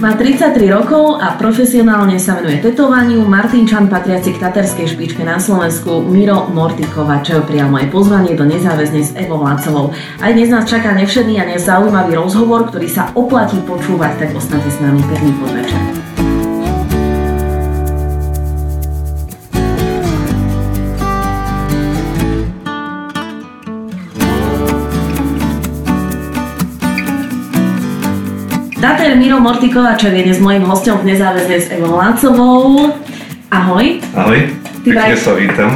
Má 33 rokov a profesionálne sa venuje tetovaniu. Martinčan patriaci k taterskej špičke na Slovensku Miro Mortikova, čo prijal moje pozvanie do nezáväzne s Evo Lácovou. Aj dnes nás čaká nevšedný a nezaujímavý rozhovor, ktorý sa oplatí počúvať, tak ostaňte s nami pekný podvečer. Dater Miro Mortikovačev je dnes mojím hostom v nezáväzne s Evou Lácovou. Ahoj. Ahoj. Ty Pekne sa vítam.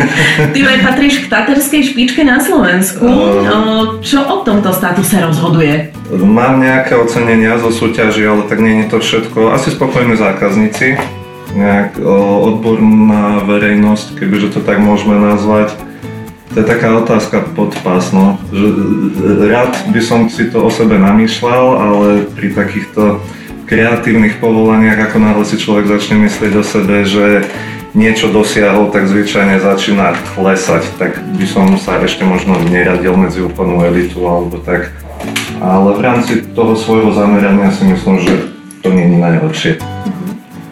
Ty aj patríš k taterskej špičke na Slovensku. Uh, Čo o tomto statuse rozhoduje? Mám nejaké ocenenia zo súťaži, ale tak nie je to všetko. Asi spokojní zákazníci, nejak odborná verejnosť, kebyže to tak môžeme nazvať to je taká otázka pod pás, no. Že rád by som si to o sebe namýšľal, ale pri takýchto kreatívnych povolaniach, ako náhle si človek začne myslieť o sebe, že niečo dosiahol, tak zvyčajne začína klesať, tak by som sa ešte možno neradil medzi úplnú elitu alebo tak. Ale v rámci toho svojho zamerania si myslím, že to nie je najlepšie.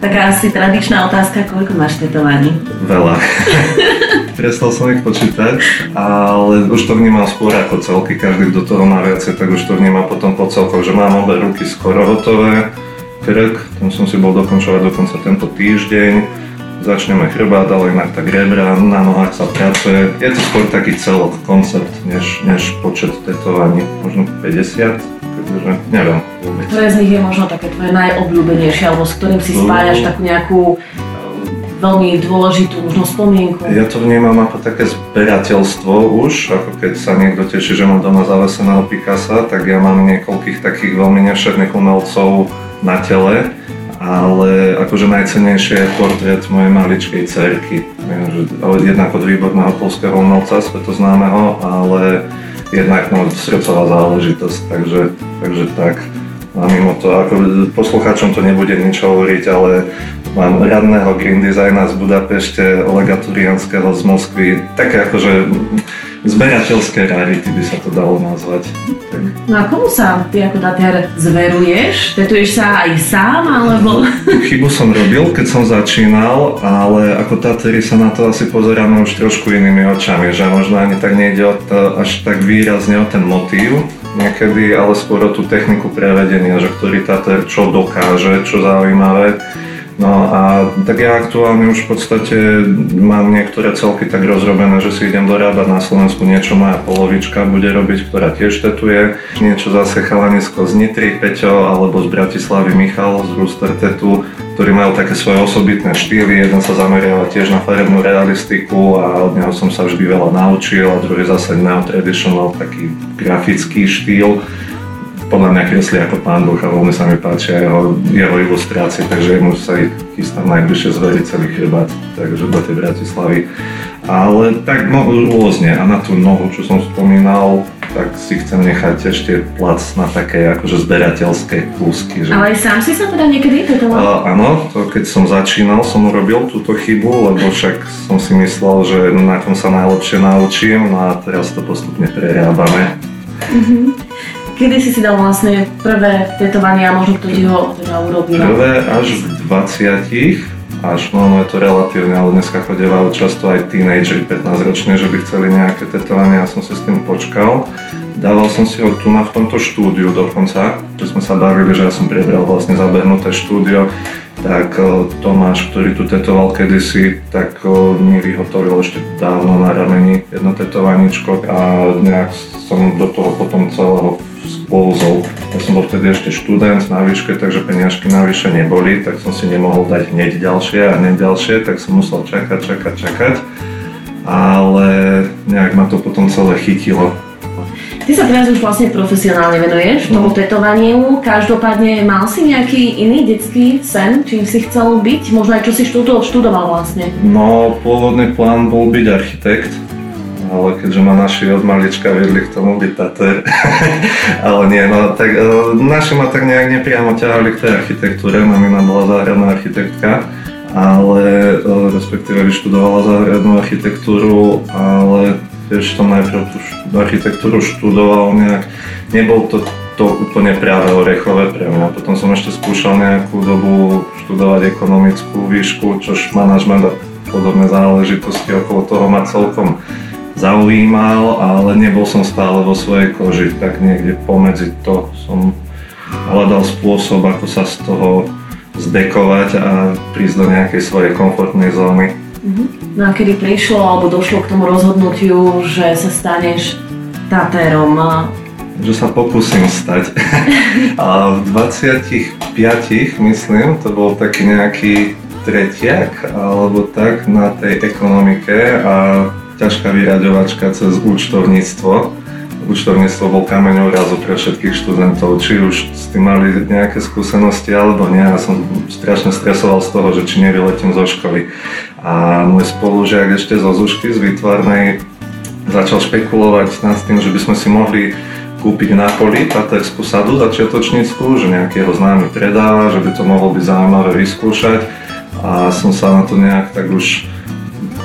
Taká asi tradičná otázka, koľko máš tetovaní? Veľa. prestal som ich počítať, ale už to vnímam skôr ako celky, každý, kto toho má viacej, tak už to vníma potom po celkoch, že mám obe ruky skoro hotové, krk, tam som si bol dokončovať dokonca tento týždeň, začneme chrbát, ale inak tak rebra, na nohách sa pracuje. Je to skôr taký celok, koncept, než, než počet tetovaní, možno 50, takže neviem. Ktoré z nich je možno také tvoje najobľúbenejšie, alebo s ktorým si spájaš takú nejakú veľmi dôležitú možno spomienku. Ja to vnímam ako také zberateľstvo už, ako keď sa niekto teší, že má doma zaveseného Picasa, tak ja mám niekoľkých takých veľmi nevšetných umelcov na tele, ale akože najcennejšie je portrét mojej maličkej cerky. Jednak od výborného polského umelca, svetoznámeho, ale jednak no, srdcová záležitosť, takže, takže tak. A mimo to, ako poslucháčom to nebude nič hovoriť, ale Mám radného green designa z Budapešte, Olega Turianského z Moskvy, také akože zberateľské rarity by sa to dalo nazvať. No a komu sa ty ako dater zveruješ? Tetuješ sa aj sám, alebo... Chybu som robil, keď som začínal, ale ako datery sa na to asi pozeráme už trošku inými očami, že možno ani tak nejde o to, až tak výrazne o ten motív, niekedy, ale skôr o tú techniku prevedenia, že ktorý tater čo dokáže, čo zaujímavé No a tak ja aktuálne už v podstate mám niektoré celky tak rozrobené, že si idem dorábať na Slovensku niečo moja polovička bude robiť, ktorá tiež tetuje. Niečo zase chalanisko z Nitry, Peťo alebo z Bratislavy Michal z Rooster Tetu, ktorí majú také svoje osobitné štýly. Jeden sa zameriava tiež na farebnú realistiku a od neho som sa vždy veľa naučil a druhý zase neo-traditional, taký grafický štýl podľa mňa kreslí ako pán Boh a veľmi sa mi páčia jeho, jeho ilustrácie, takže mu sa ich chystám najbližšie zveriť celý chrbát, takže do tej Bratislavy. Ale tak no, rôzne a na tú nohu, čo som spomínal, tak si chcem nechať ešte plac na také akože zberateľské kúsky. Že... Ale aj sám si sa teda niekedy tetoval? Áno, to keď som začínal, som urobil túto chybu, lebo však som si myslel, že na tom sa najlepšie naučím no a teraz to postupne prerábame. Mm-hmm. Kedy si si dal vlastne prvé tetovanie a možno kto ti ho teda urobil? Prvé až v 20 až no, je to relatívne, ale dneska chodievajú často aj tínejdžeri 15 ročne, že by chceli nejaké tetovanie, ja som si s tým počkal. Dával som si ho tu na v tomto štúdiu dokonca, že sme sa bavili, že ja som prebral vlastne zabehnuté štúdio, tak Tomáš, ktorý tu tetoval kedysi, tak mi vyhotovil ešte dávno na rameni jedno tetovaničko a nejak som do toho potom celého spoluzol. Ja som bol vtedy ešte študent na výške, takže peniažky navyše neboli, tak som si nemohol dať hneď ďalšie a hneď ďalšie, tak som musel čakať, čakať, čakať. Ale nejak ma to potom celé chytilo. Ty sa teraz už vlastne profesionálne venuješ tomu no. tetovaniu. Každopádne mal si nejaký iný detský sen, čím si chcel byť? Možno aj čo si študoval vlastne? No, pôvodný plán bol byť architekt ale keďže ma naši od malička vedli k tomu byť tater, ale nie, no tak e, naši ma tak nejak nepriamo ťahali k tej architektúre, mamina bola záhradná architektka, ale e, respektíve vyštudovala záhradnú architektúru, ale tiež som najprv tú architektúru študoval nejak, nebol to to úplne práve orechové pre mňa. Potom som ešte skúšal nejakú dobu študovať ekonomickú výšku, čož manažment a podobné záležitosti okolo toho ma celkom zaujímal, ale nebol som stále vo svojej koži, tak niekde pomedzi to som hľadal spôsob, ako sa z toho zdekovať a prísť do nejakej svojej komfortnej zóny. Mhm. No a kedy prišlo alebo došlo k tomu rozhodnutiu, že sa staneš Taterom? Že sa pokúsim stať. a v 25, myslím, to bol taký nejaký tretiak alebo tak na tej ekonomike a ťažká vyraďovačka cez účtovníctvo účtovníctvo bol kameň úrazu pre všetkých študentov, či už s tým mali nejaké skúsenosti alebo nie. Ja som strašne stresoval z toho, že či nevyletím zo školy. A môj spolužiak ešte zo Zušky z výtvarnej začal špekulovať nad tým, že by sme si mohli kúpiť na poli paterskú sadu začiatočnícku, že nejaký jeho známy predáva, že by to mohlo byť zaujímavé vyskúšať a som sa na to nejak tak už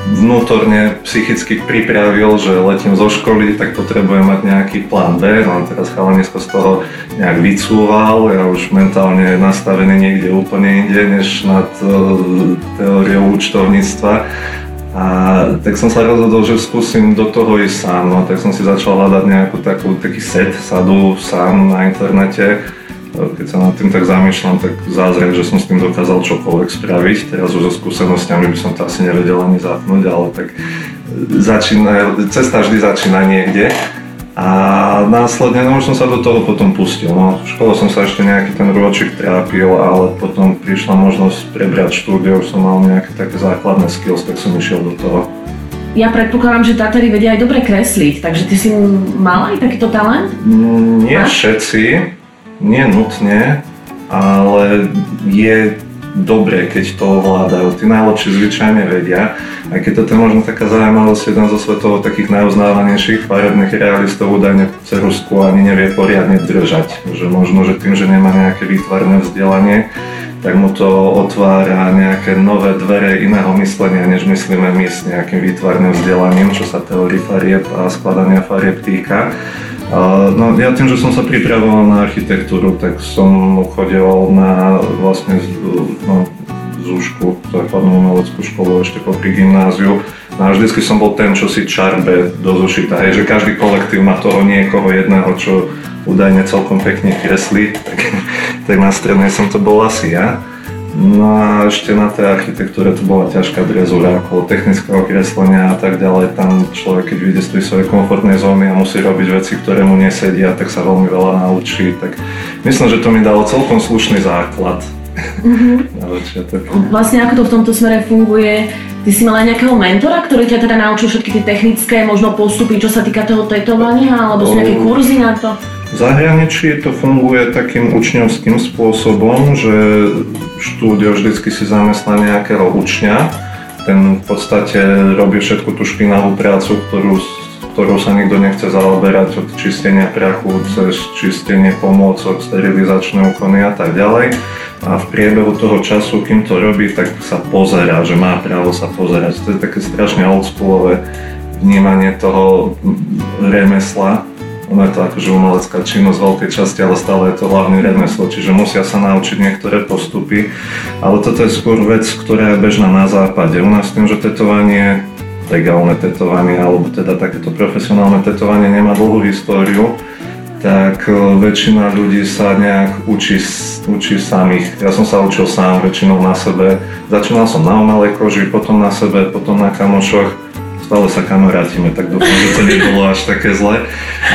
vnútorne psychicky pripravil, že letím zo školy, tak potrebujem mať nejaký plán B, no teraz chalanisko z toho nejak vycúval, ja už mentálne nastavený niekde úplne inde, než nad uh, teóriou účtovníctva. A tak som sa rozhodol, že skúsim do toho ísť sám, no tak som si začal hľadať nejakú takú, taký set sadu sám na internete, keď sa nad tým tak zamýšľam, tak zázrak, že som s tým dokázal čokoľvek spraviť. Teraz už so skúsenostiami by som to asi nevedel ani zapnúť, ale tak začína, cesta vždy začína niekde. A následne, no už som sa do toho potom pustil. No, v škole som sa ešte nejaký ten ročík trápil, ale potom prišla možnosť prebrať štúdio, už som mal nejaké také základné skills, tak som išiel do toho. Ja predpokladám, že Tatári vedia aj dobre kresliť, takže ty si mal aj takýto talent? Mm, nie všetci, nie nutne, ale je dobré, keď to ovládajú. Tí najlepší zvyčajne vedia. Aj keď toto je možno taká zaujímavosť, jeden zo svetov takých najuznávanejších farebných realistov údajne cerusku ani nevie poriadne držať. Že možno, že tým, že nemá nejaké výtvarné vzdelanie, tak mu to otvára nejaké nové dvere iného myslenia, než myslíme my s nejakým výtvarným vzdelaním, čo sa teórii farieb a skladania farieb týka. No, ja tým, že som sa pripravoval na architektúru, tak som chodil na vlastne no, zúšku, základnú umeleckú školu ešte popri gymnáziu. No a vždycky som bol ten, čo si čarbe do zošita, hej, že každý kolektív má toho niekoho jedného, čo údajne celkom pekne kreslí, tak, tak na strednej som to bol asi ja. No a ešte na tej architektúre to bola ťažká drezúra okolo technického kreslenia a tak ďalej. Tam človek, keď vyjde z tej svojej komfortnej zóny a musí robiť veci, ktoré mu nesedia, tak sa veľmi veľa naučí. Tak myslím, že to mi dalo celkom slušný základ. Mm-hmm. Vlastne ako to v tomto smere funguje, ty si mal aj nejakého mentora, ktorý ťa teda naučil všetky tie technické možno postupy, čo sa týka toho tetovania, alebo sú nejaké kurzy na to? V zahraničí to funguje takým učňovským spôsobom, že štúdio vždycky si zamestná nejakého učňa, ten v podstate robí všetku tú špinavú prácu, ktorú, ktorou sa nikto nechce zaoberať, od čistenia prachu cez čistenie pomôcok, sterilizačné úkony a tak ďalej. A v priebehu toho času, kým to robí, tak sa pozera, že má právo sa pozerať. To je také strašne oldschoolové vnímanie toho remesla, ono je to akože umelecká činnosť veľkej časti, ale stále je to hlavný remeslo, čiže musia sa naučiť niektoré postupy. Ale toto je skôr vec, ktorá je bežná na západe. U nás tým, že tetovanie, legálne tetovanie, alebo teda takéto profesionálne tetovanie nemá dlhú históriu, tak e, väčšina ľudí sa nejak učí, učí samých. Ja som sa učil sám väčšinou na sebe. Začínal som na umelej koži, potom na sebe, potom na kamošoch stále sa kamarátime, tak dúfam, že to nebolo až také zle.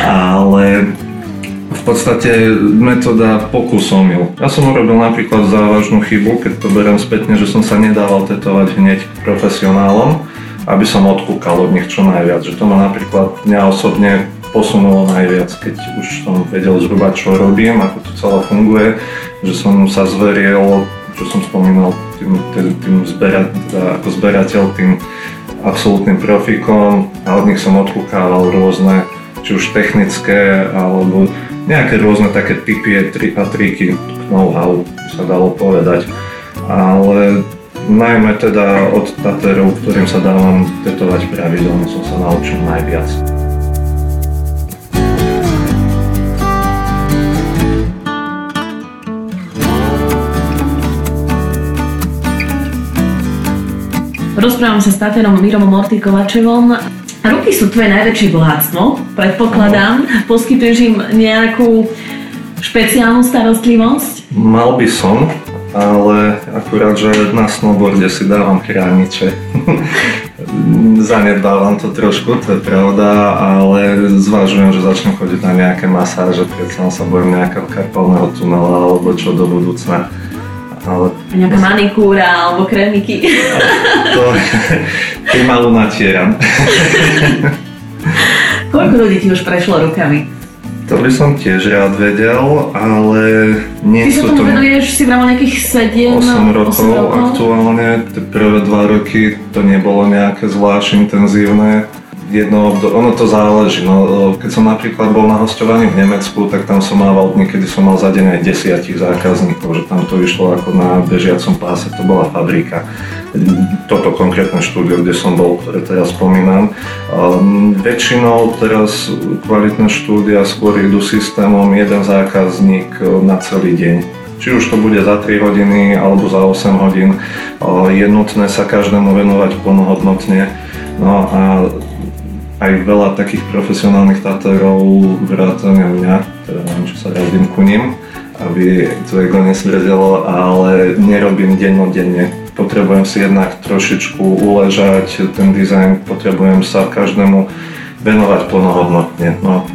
Ale v podstate metóda pokusom ju. Ja som urobil napríklad závažnú chybu, keď to beriem spätne, že som sa nedával tetovať hneď profesionálom, aby som odkúkal od nich čo najviac. Že to ma napríklad mňa osobne posunulo najviac, keď už som vedel zhruba čo robím, ako to celé funguje, že som sa zveril, čo som spomínal, tým, tým, tým zbera, teda ako zberateľ, tým absolútnym profíkom a od nich som odkúkával rôzne, či už technické, alebo nejaké rôzne také typy a triky know-how, by sa dalo povedať. Ale najmä teda od Taterov, ktorým sa dávam tetovať pravidelne, som sa naučil najviac. Rozprávam sa s Taterom Mirom Mortikovačevom. Ruky sú tvoje najväčšie bohatstvo, predpokladám. Poskytuješ im nejakú špeciálnu starostlivosť? Mal by som, ale akurát, že na snowboarde si dávam chrániče. Zanedbávam to trošku, to je pravda, ale zvažujem, že začnem chodiť na nejaké masáže, keď sa bojím nejakého karpalného tunela alebo čo do budúcna. Ale... A nejaká manikúra alebo kremiky. To, malú natieram. Koľko ľudí ti už prešlo rukami? To by som tiež rád vedel, ale nie Ty sú to... Ty sa tomu venuješ, si vramal nejakých 7 8 rokov, 8 rokov aktuálne. Tie prvé 2 roky to nebolo nejaké zvlášť intenzívne. Jedno, ono to záleží. No, keď som napríklad bol na hostovaní v Nemecku, tak tam som mával, niekedy som mal za deň aj desiatich zákazníkov, že tam to išlo ako na bežiacom páse, to bola fabrika toto konkrétne štúdio, kde som bol, ktoré teraz spomínam. Um, väčšinou teraz kvalitné štúdia skôr idú systémom jeden zákazník e, na celý deň. Či už to bude za 3 hodiny alebo za 8 hodín, je nutné sa každému venovať plnohodnotne. No a aj veľa takých profesionálnych tatérov vrátane mňa, teda neviem, čo sa radím ku ním, aby to ego nesmrdelo, ale nerobím dennodenne potrebujem si jednak trošičku uležať ten dizajn, potrebujem sa každému venovať plnohodnotne. No,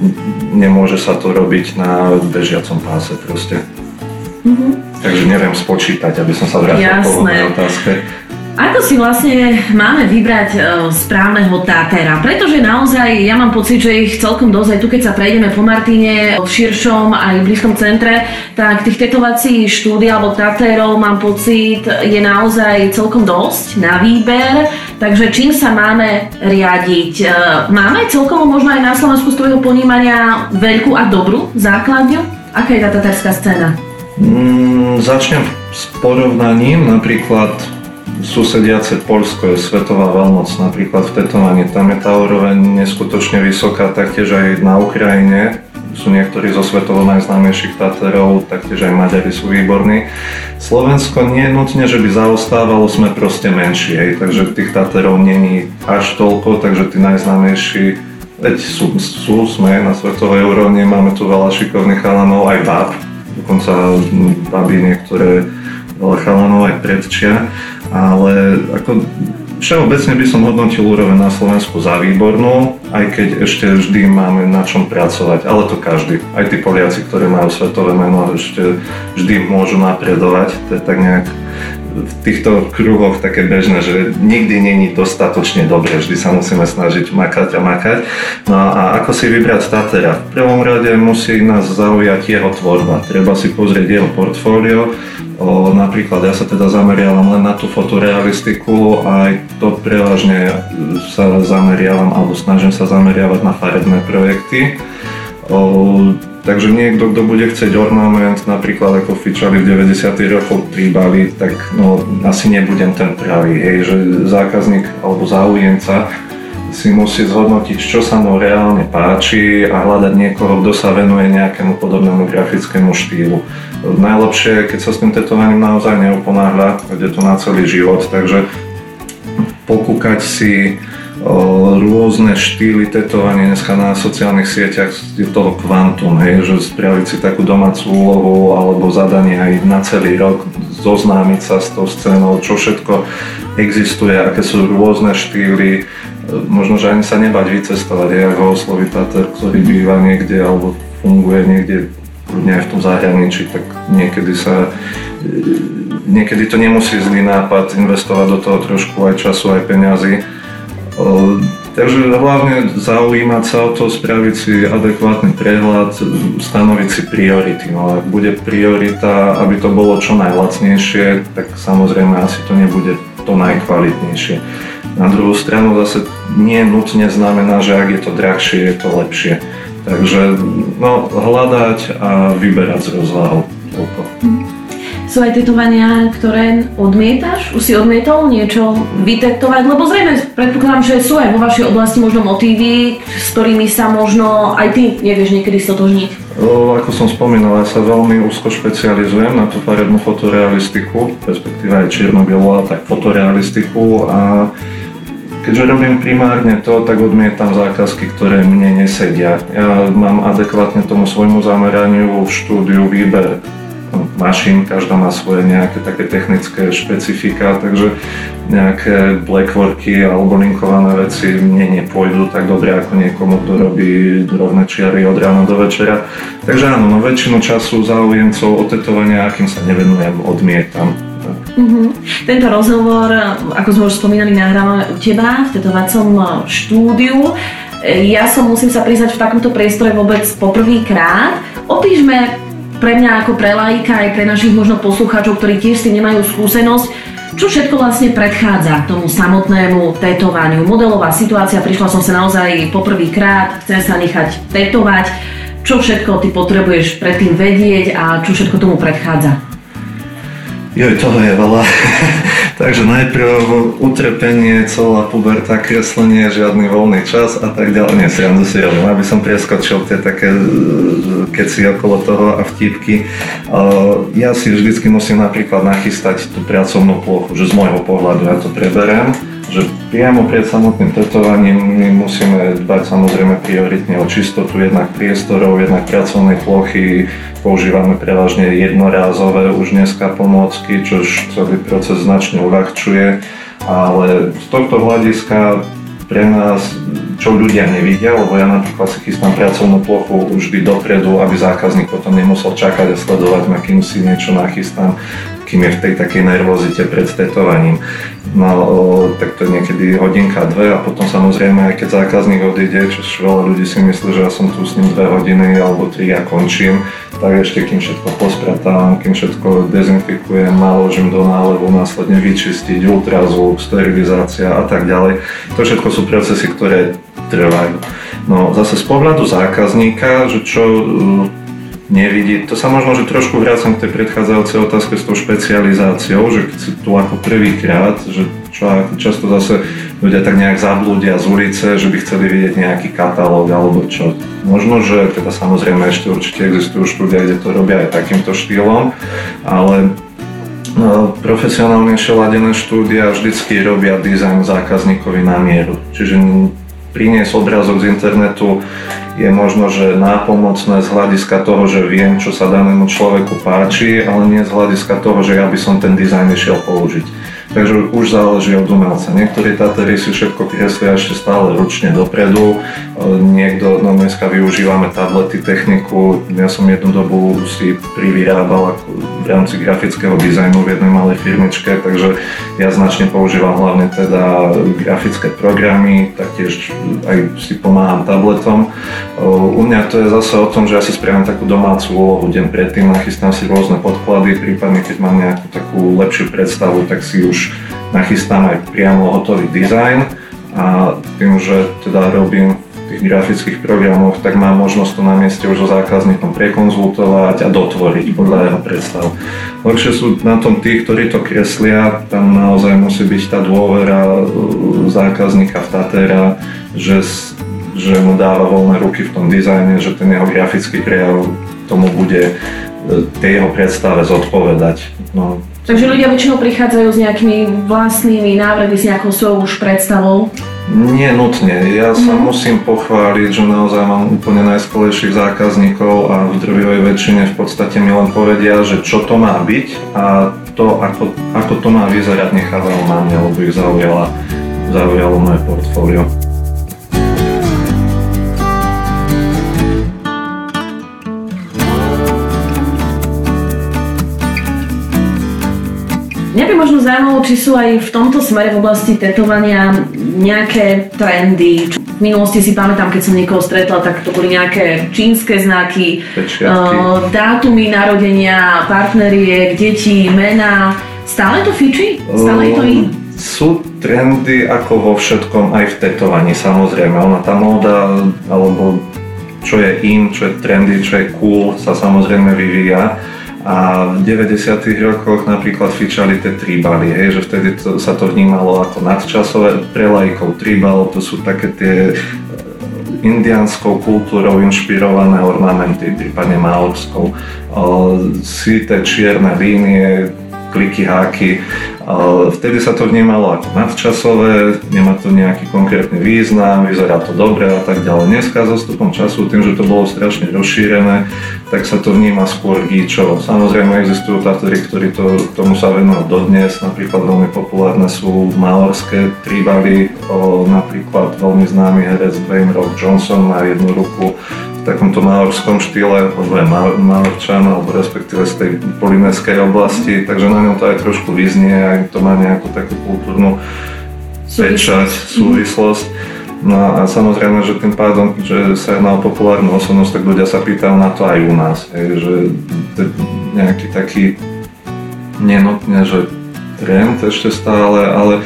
nemôže sa to robiť na bežiacom páse proste. Mm-hmm. Takže neviem spočítať, aby som sa vrátil po otázke. Ako si vlastne máme vybrať e, správneho tápera? Pretože naozaj ja mám pocit, že ich celkom dosť, aj tu keď sa prejdeme po Martine v širšom aj v blízkom centre, tak tých tetovacích štúdí alebo tatérov mám pocit je naozaj celkom dosť na výber. Takže čím sa máme riadiť? E, máme celkom možno aj na Slovensku z tvojho ponímania veľkú a dobrú základňu? Aká je tá tatárska scéna? Mm, začnem s porovnaním, napríklad susediace Polsko je svetová veľmoc napríklad v tetovaní. Tam je tá úroveň neskutočne vysoká, taktiež aj na Ukrajine sú niektorí zo svetovo najznámejších Taterov, taktiež aj Maďari sú výborní. Slovensko nie je nutne, že by zaostávalo, sme proste menší, hej, takže tých Taterov není až toľko, takže tí najznámejší Veď sú, sú, sme na svetovej úrovni, máme tu veľa šikovných chalanov, aj bab, dokonca baby niektoré veľa chalanov aj predčia ale ako všeobecne by som hodnotil úroveň na Slovensku za výbornú, aj keď ešte vždy máme na čom pracovať, ale to každý. Aj tí Poliaci, ktorí majú svetové meno, ešte vždy môžu napredovať, to je tak nejak v týchto kruhoch také bežné, že nikdy není dostatočne dobre, vždy sa musíme snažiť makať a makať. No a ako si vybrať Tatera? V prvom rade musí nás zaujať jeho tvorba, treba si pozrieť jeho portfólio, O, napríklad ja sa teda zameriavam len na tú fotorealistiku a aj to prevažne sa zameriavam alebo snažím sa zameriavať na farebné projekty. O, takže niekto, kto bude chcieť ornament, napríklad ako fičali v 90. rokoch príbali, tak no, asi nebudem ten pravý, hej, že zákazník alebo záujemca si musí zhodnotiť, čo sa mu reálne páči a hľadať niekoho, kto sa venuje nejakému podobnému grafickému štýlu. Najlepšie je, keď sa s tým tetovaním naozaj neuponáhľa, ide to na celý život, takže pokúkať si rôzne štýly tetovania dneska na sociálnych sieťach je toho kvantum, hej, že spraviť si takú domácu úlohu alebo zadanie aj na celý rok, zoznámiť sa s tou scénou, čo všetko existuje, aké sú rôzne štýly, možno, že ani sa nebať vycestovať, aj ho osloví Tater, ktorý býva niekde alebo funguje niekde kľudne aj v tom zahraničí, tak niekedy sa niekedy to nemusí zlý nápad investovať do toho trošku aj času, aj peňazí. Takže hlavne zaujímať sa o to, spraviť si adekvátny prehľad, stanoviť si priority. No ak bude priorita, aby to bolo čo najlacnejšie, tak samozrejme asi to nebude to najkvalitnejšie. Na druhú stranu zase nie nutne znamená, že ak je to drahšie, je to lepšie. Takže no, hľadať a vyberať z rozvahou. Sú aj tetovania, ktoré odmietaš? Už si odmietol niečo vytetovať? Lebo zrejme predpokladám, že sú aj vo vašej oblasti možno motívy, s ktorými sa možno aj ty nevieš niekedy stotožniť. Ako som spomínal, ja sa veľmi úzko špecializujem na tú farebnú fotorealistiku, respektíve aj čierno a tak fotorealistiku a Keďže robím primárne to, tak odmietam zákazky, ktoré mne nesedia. Ja mám adekvátne tomu svojmu zameraniu v štúdiu výber mašín, každá má svoje nejaké také technické špecifika, takže nejaké blackworky alebo linkované veci mne nepôjdu tak dobre ako niekomu, kto robí rovné čiary od rána do večera. Takže áno, no väčšinu času záujemcov o tetovania, akým sa nevenujem, odmietam. Mm-hmm. Tento rozhovor, ako sme už spomínali, nahrávame u teba v tetovacom štúdiu. Ja som, musím sa priznať, v takomto priestore vôbec poprvýkrát. Opíšme pre mňa ako pre lajka, aj pre našich možno poslucháčov, ktorí tiež si nemajú skúsenosť, čo všetko vlastne predchádza tomu samotnému tetovaniu. Modelová situácia, prišla som sa naozaj poprvýkrát, chcem sa nechať tetovať. Čo všetko ty potrebuješ predtým vedieť a čo všetko tomu predchádza? Joj, toho je veľa. Takže najprv utrpenie, celá puberta, kreslenie, žiadny voľný čas a tak ďalej. Nie, srandu si robím, aby som preskočil tie také e, keci okolo toho a vtipky. E, ja si vždycky musím napríklad nachystať tú pracovnú plochu, že z môjho pohľadu ja to preberiem že priamo pred samotným tetovaním my musíme dbať samozrejme prioritne o čistotu jednak priestorov, jednak pracovnej plochy, používame prevažne jednorázové už dneska pomôcky, čo celý proces značne uľahčuje, ale z tohto hľadiska pre nás, čo ľudia nevidia, lebo ja napríklad si chystám pracovnú plochu vždy dopredu, aby zákazník potom nemusel čakať a sledovať ma, kým si niečo nachystám, kým je v tej takej nervozite pred tetovaním. No, tak to je niekedy hodinka, dve a potom samozrejme, aj keď zákazník odíde, čo veľa ľudí si myslí, že ja som tu s ním dve hodiny alebo tri a končím, tak ešte kým všetko pospratávam, kým všetko dezinfikujem, naložím do nálevu, následne vyčistiť, ultrazvuk, sterilizácia a tak ďalej. To všetko sú procesy, ktoré trvajú. No zase z pohľadu zákazníka, že čo nevidí. To sa možno, že trošku vracam k tej predchádzajúcej otázke s tou špecializáciou, že keď si tu ako prvýkrát, že čo často zase ľudia tak nejak zablúdia z ulice, že by chceli vidieť nejaký katalóg alebo čo. Možno, že teda samozrejme ešte určite existujú štúdia, kde to robia aj takýmto štýlom, ale no, profesionálnejšie ladené štúdia vždycky robia dizajn zákazníkovi na mieru. Čiže priniesť obrazok z internetu je možno, že nápomocné z hľadiska toho, že viem, čo sa danému človeku páči, ale nie z hľadiska toho, že ja by som ten dizajn išiel použiť. Takže už záleží od umelca. Niektorí Tatery si všetko kreslia ešte stále ručne dopredu. Niekto, no dneska využívame tablety, techniku. Ja som jednu dobu si privyrábal v rámci grafického dizajnu v jednej malej firmičke, takže ja značne používam hlavne teda grafické programy, taktiež aj si pomáham tabletom. U mňa to je zase o tom, že ja si spravím takú domácu úlohu deň predtým, nachystám si rôzne podklady, prípadne keď mám nejakú takú lepšiu predstavu, tak si už nachystám aj priamo hotový dizajn a tým, že teda robím tých grafických programoch, tak mám možnosť to na mieste už so zákazníkom prekonzultovať a dotvoriť podľa jeho predstav. Horšie sú na tom tí, ktorí to kreslia, tam naozaj musí byť tá dôvera uh, zákazníka v Tatera, že, že mu dáva voľné ruky v tom dizajne, že ten jeho grafický prejav tomu bude uh, tej jeho predstave zodpovedať. No, Takže ľudia väčšinou prichádzajú s nejakými vlastnými návrhmi, s nejakou svojou už predstavou? Nie nutne. Ja sa mm. musím pochváliť, že naozaj mám úplne najskvelejších zákazníkov a v drvivej väčšine v podstate mi len povedia, že čo to má byť a to, ako, ako to má vyzerať, nechávajú na mňa, lebo ich zaujala, zaujalo moje portfólio. Možno zaujímalo, či sú aj v tomto smere v oblasti tetovania nejaké trendy. V minulosti si pamätám, keď som niekoho stretla, tak to boli nejaké čínske znaky, uh, dátumy narodenia, partneriek, detí, mená. Stále to fičí? Stále je to in? Sú trendy ako vo všetkom, aj v tetovaní samozrejme. Ona tá móda, alebo čo je in, čo je trendy, čo je cool, sa samozrejme vyvíja a v 90. rokoch napríklad fičali tie tribali, hej, že vtedy to, sa to vnímalo ako nadčasové pre lajkov. Tribal to sú také tie eh, indianskou kultúrou inšpirované ornamenty, prípadne maorskou. Svíte čierne línie, kliky, háky. Vtedy sa to vnímalo ako nadčasové, nemá to nejaký konkrétny význam, vyzerá to dobre a tak ďalej. Dneska so stupom času, tým, že to bolo strašne rozšírené, tak sa to vníma skôr gíčovo. Samozrejme existujú tátory, ktorí to, tomu sa venujú dodnes, napríklad veľmi populárne sú maorské tribaly, napríklad veľmi známy herec Dwayne Rock Johnson má jednu ruku takomto maorskom štýle, lebo je maorčan, alebo respektíve z tej polineskej oblasti, takže na ňom to aj trošku vyznie, aj to má nejakú takú kultúrnu pečať, súvislosť. No a samozrejme, že tým pádom, že sa jedná o populárnu osobnosť, tak ľudia sa pýtajú na to aj u nás, hej, že nejaký taký nenotne, že trend ešte stále, ale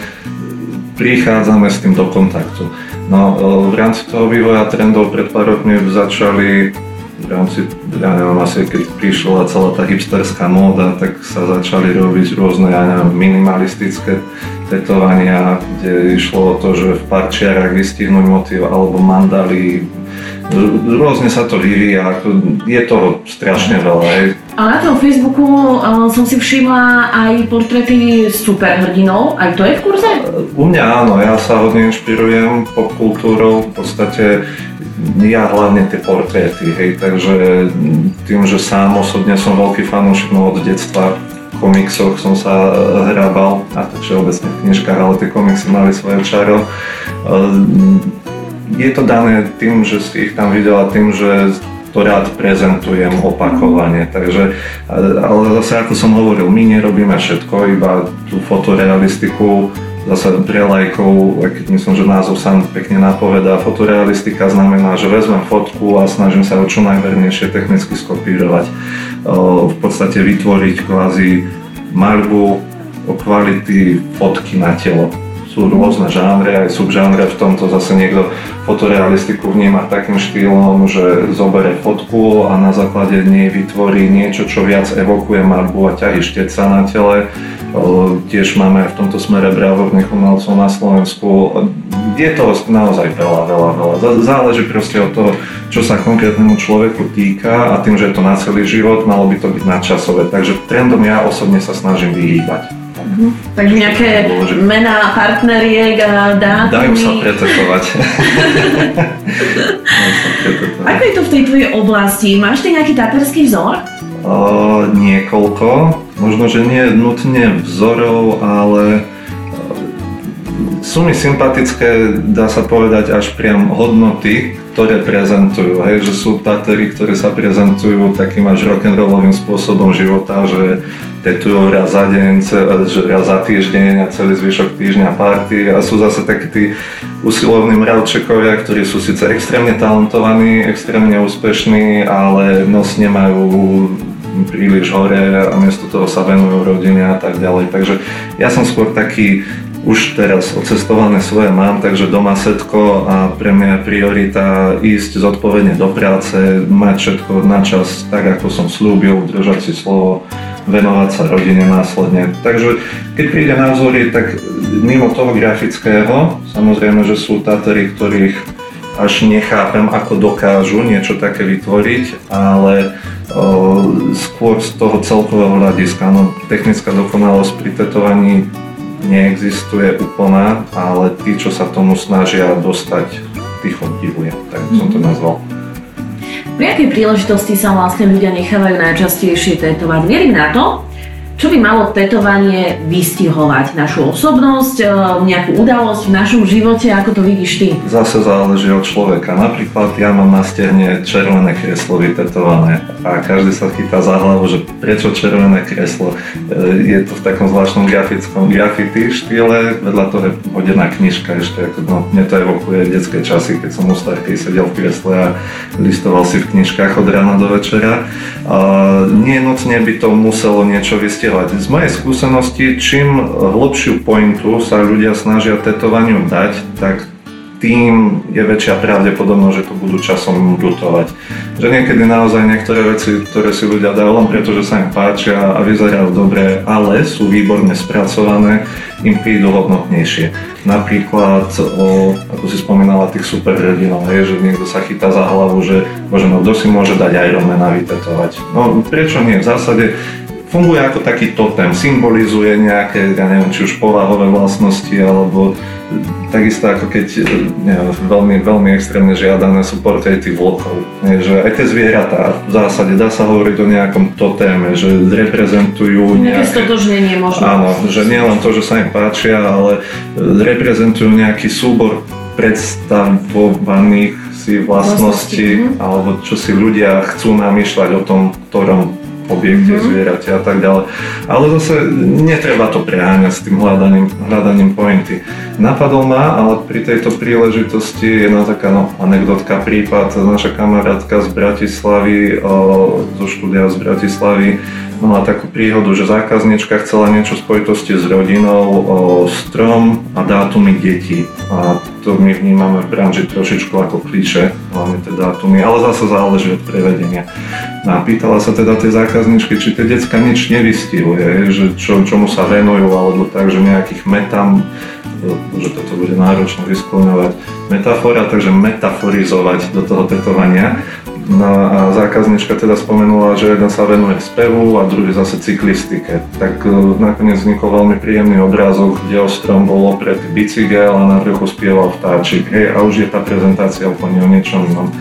prichádzame s tým do kontaktu. No, v rámci toho vývoja trendov pred pár rokmi začali v rámci, ja neviem, asi keď prišla celá tá hipsterská móda, tak sa začali robiť rôzne, ja neviem, minimalistické tetovania, kde išlo o to, že v parčiarach vystihnúť motív alebo mandali, rôzne sa to vyvíja, je toho strašne veľa. Aj. A na tom Facebooku uh, som si všimla aj portréty superhrdinov, aj to je v kurze? U mňa áno, ja sa hodne inšpirujem popkultúrou, v podstate ja hlavne tie portréty, hej, takže tým, že sám osobne som veľký fanúšik, no od detstva komiksoch som sa hrabal, a to všeobecne v knižkách, ale tie komiksy mali svoje čaro. Je to dané tým, že si ich tam videl a tým, že to rád prezentujem opakovane. Takže, ale zase ako som hovoril, my nerobíme všetko, iba tú fotorealistiku, zase pre lajkov, myslím, že názov sám pekne napovedá, fotorealistika znamená, že vezmem fotku a snažím sa ho čo najvernejšie technicky skopírovať. V podstate vytvoriť kvázi maľbu o kvality fotky na telo sú rôzne žánre, aj subžánre, v tomto zase niekto fotorealistiku vníma takým štýlom, že zoberie fotku a na základe nej vytvorí niečo, čo viac evokuje malbu a ťahy šteca na tele. Tiež máme v tomto smere bravúrnych umelcov na Slovensku. Je toho naozaj veľa, veľa, veľa. Záleží proste od toho, čo sa konkrétnemu človeku týka a tým, že je to na celý život, malo by to byť nadčasové. Takže trendom ja osobne sa snažím vyhýbať. Uh-huh. Takže nejaké mená partneriek a dátumy. Dajú sa pretetovať. Ako je to v tej tvojej oblasti? Máš ty nejaký taterský vzor? O, niekoľko. Možno, že nie nutne vzorov, ale sú mi sympatické, dá sa povedať, až priam hodnoty, ktoré prezentujú. Hej, že sú tatery, ktoré sa prezentujú takým až rock'n'rollovým spôsobom života, že tetujú raz za deň, že raz za týždeň a celý zvyšok týždňa party a sú zase takí tí usilovní mravčekovia, ktorí sú síce extrémne talentovaní, extrémne úspešní, ale nos nemajú príliš hore a miesto toho sa venujú rodine a tak ďalej. Takže ja som skôr taký už teraz ocestované svoje mám, takže doma setko a pre mňa je priorita ísť zodpovedne do práce, mať všetko na čas tak, ako som slúbil, držať si slovo venovať sa rodine následne. Takže keď príde na vzory, tak mimo toho grafického, samozrejme, že sú Tatery, ktorých až nechápem, ako dokážu niečo také vytvoriť, ale o, skôr z toho celkového hľadiska. No, technická dokonalosť pri tetovaní neexistuje úplná, ale tí, čo sa tomu snažia dostať, tých obdivujem, tak som to mhm. nazval. Pri akej príležitosti sa vlastne ľudia nechávajú najčastejšie tetovať? Vierim na to, čo by malo tetovanie vystihovať? Našu osobnosť, e, nejakú udalosť v našom živote, ako to vidíš ty? Zase záleží od človeka. Napríklad ja mám na stehne červené kreslo vytetované a každý sa chytá za hlavu, že prečo červené kreslo. E, je to v takom zvláštnom grafickom graffiti štýle, vedľa toho je hodená knižka ešte, ako, no, mne to evokuje detské časy, keď som u starky sedel v kresle a listoval si v knižkách od rána do večera. A nie nutne by to muselo niečo vystihovať zdieľať. Z mojej skúsenosti, čím hlbšiu pointu sa ľudia snažia tetovaniu dať, tak tým je väčšia pravdepodobnosť, že to budú časom lutovať. Že niekedy naozaj niektoré veci, ktoré si ľudia dajú len preto, že sa im páčia a vyzerajú dobre, ale sú výborne spracované, im prídu hodnotnejšie. Napríklad, o, ako si spomínala, tých superhrdinov, je, že niekto sa chytá za hlavu, že bože, no kto si môže dať Ironmana vytetovať. No prečo nie? V zásade funguje ako taký totem, symbolizuje nejaké, ja neviem, či už povahové vlastnosti, alebo takisto ako keď neviem, veľmi, veľmi extrémne žiadané sú portréty vlkov. Že aj tie zvieratá v zásade dá sa hovoriť o nejakom totéme, že reprezentujú nejaké... stotožnenie možno. Áno, že nie len to, že sa im páčia, ale reprezentujú nejaký súbor predstavovaných si vlastností, vlastnosti, alebo čo si ľudia chcú namýšľať o tom, ktorom objekte, mm-hmm. zvierate a tak ďalej. Ale zase netreba to preháňať s tým hľadaním, hľadaním pointy. Napadol ma, ale pri tejto príležitosti jedna taká no, anekdotka, prípad, naša kamarátka z Bratislavy, o, zo štúdia z Bratislavy, mala takú príhodu, že zákaznička chcela niečo v spojitosti s rodinou, o, strom a dátumy detí. A to my vnímame v branži trošičku ako kliše, hlavne tie dátumy, ale zase záleží od prevedenia. No pýtala sa teda tej zákazničky, či tie decka nič nevystihuje, že čo, čomu sa venujú, alebo tak, že nejakých metam že toto bude náročné vyskloňovať metafora, takže metaforizovať do toho tetovania. No a zákaznička teda spomenula, že jeden sa venuje spevu a druhý zase cyklistike. Tak uh, nakoniec vznikol veľmi príjemný obrázok, kde o strom bol opretý bicykel a na vrchu spieval vtáčik. Hej, a už je tá prezentácia úplne o niečom inom.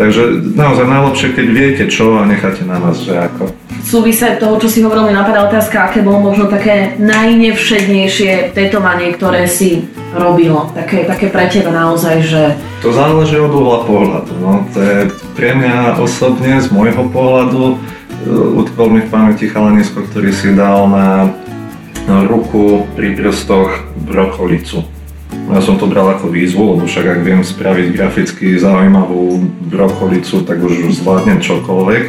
Takže naozaj najlepšie, keď viete čo a necháte na nás, že ako súvise toho, čo si hovoril, mi napadá otázka, aké bolo možno také najnevšednejšie tetovanie, ktoré si robilo. Také, také pre teba naozaj, že... To záleží od uhla pohľadu. No. To je pre mňa osobne, z môjho pohľadu, uh, utkol mi v pamäti chalanisko, ktorý si dal na ruku pri prstoch brokolicu ja som to bral ako výzvu, lebo však ak viem spraviť graficky zaujímavú brokolicu, tak už zvládnem čokoľvek.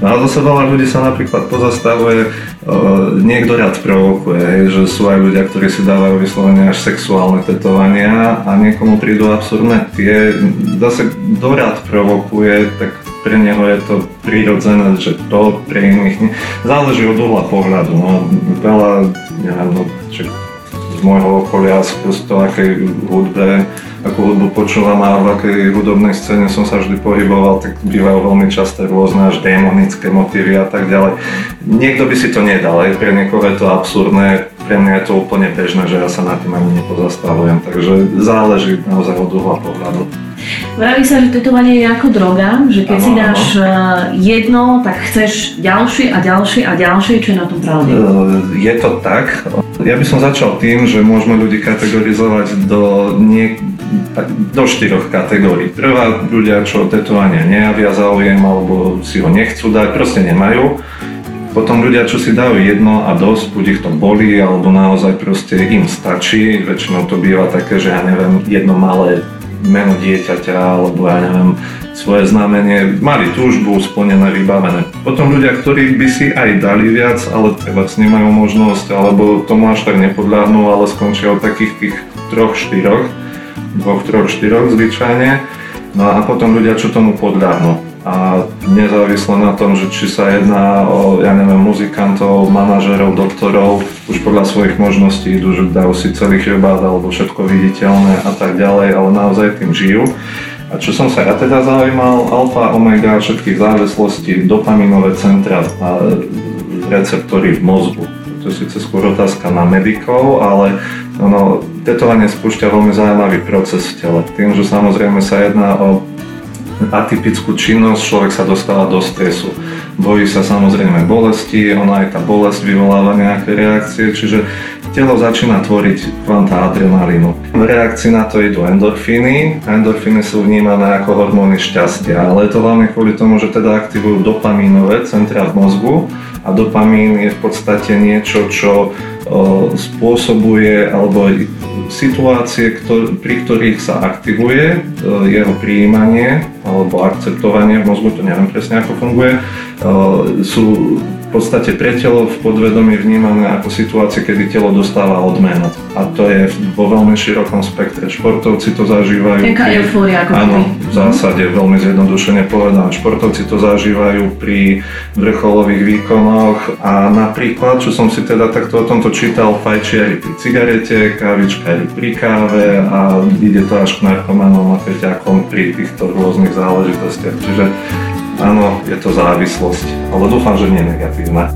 No a zase veľa ľudí sa napríklad pozastavuje, uh, niekto rád provokuje, že sú aj ľudia, ktorí si dávajú vyslovene až sexuálne tetovania a niekomu prídu absurdné tie, zase kto rád provokuje, tak pre neho je to prirodzené, že to pre iných nie. Záleží od uhla pohľadu, no veľa, neviem, no, či z môjho okolia, z toho, akej hudbe, akú hudbu počúvam a v akej hudobnej scéne som sa vždy pohyboval, tak bývajú veľmi časté rôzne až démonické motívy a tak ďalej. Niekto by si to nedal, aj pre niekoho je to absurdné, pre mňa je to úplne bežné, že ja sa nad tým ani nepozastavujem, takže záleží naozaj od uhla pohľadu. Vraví sa, že tetovanie je ako droga, že keď ano, si dáš ano. Eh, jedno, tak chceš ďalšie a ďalšie a ďalšie, čo je na tom pravde? Eh, je to tak. Ja by som začal tým, že môžeme ľudí kategorizovať do, nie, do štyroch kategórií. Prvá, ľudia, čo tetovania nejavia záujem alebo si ho nechcú dať, proste nemajú. Potom ľudia, čo si dajú jedno a dosť, buď ich to bolí, alebo naozaj proste im stačí. Väčšinou to býva také, že ja neviem, jedno malé meno dieťaťa, alebo ja neviem, svoje znamenie, mali túžbu splnené, vybavené. Potom ľudia, ktorí by si aj dali viac, ale treba nemajú možnosť, alebo tomu až tak nepodľahnú, ale skončia od takých tých troch, štyroch, dvoch, troch, štyroch zvyčajne. No a potom ľudia, čo tomu podľahnú a nezávisle na tom, že či sa jedná o, ja neviem, muzikantov, manažerov, doktorov, už podľa svojich možností idú, že dajú si celý chrbát alebo všetko viditeľné a tak ďalej, ale naozaj tým žijú. A čo som sa ja teda zaujímal, alfa, omega všetkých závislostí, dopaminové centra a receptory v mozgu. To je síce skôr otázka na medikov, ale ono, tetovanie spúšťa veľmi zaujímavý proces v tele. Tým, že samozrejme sa jedná o atypickú činnosť, človek sa dostáva do stresu. Bojí sa samozrejme bolesti, ona aj tá bolesť vyvoláva nejaké reakcie, čiže telo začína tvoriť kvanta adrenalínu. V reakcii na to idú endorfíny. Endorfíny sú vnímané ako hormóny šťastia, ale je to hlavne kvôli tomu, že teda aktivujú dopamínové centra v mozgu a dopamín je v podstate niečo, čo spôsobuje alebo situácie, ktor- pri ktorých sa aktivuje uh, jeho prijímanie alebo akceptovanie v mozgu, to neviem presne ako funguje, uh, sú podstate pre telo v podvedomí vnímané ako situácie, kedy telo dostáva odmenu. A to je vo veľmi širokom spektre. Športovci to zažívajú. Taká eufória ako Áno, v zásade veľmi zjednodušene povedané. Športovci to zažívajú pri vrcholových výkonoch a napríklad, čo som si teda takto o tomto čítal, fajčiari pri cigarete, kávičkári pri káve a ide to až k narkomanom a feťakom pri týchto rôznych záležitostiach. Čiže Áno, je to závislosť, ale dúfam, že nie negatívna.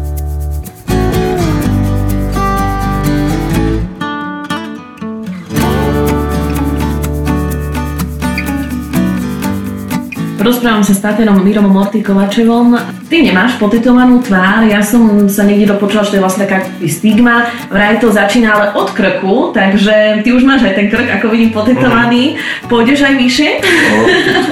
Rozprávam sa s Taterom Mirom Mortikovačevom. Ty nemáš potetovanú tvár, ja som sa niekde dopočula, že to je vlastne taká stigma. Vraj to začína ale od krku, takže ty už máš aj ten krk, ako vidím, potetovaný. Mm. Pôjdeš aj vyššie? No,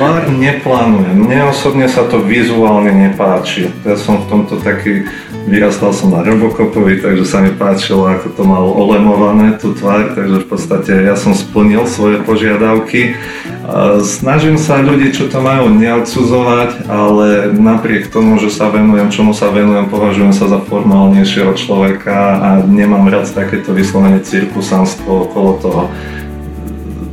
tvár neplánujem. Mne osobne sa to vizuálne nepáči. Ja som v tomto taký Vyrastal som na Robocopovi, takže sa mi páčilo, ako to malo olemované, tú tvár, takže v podstate ja som splnil svoje požiadavky. Snažím sa ľudí, čo to majú, neodsudzovať, ale napriek tomu, že sa venujem, čomu sa venujem, považujem sa za formálnejšieho človeka a nemám rád takéto vyslovene cirkusanstvo okolo toho.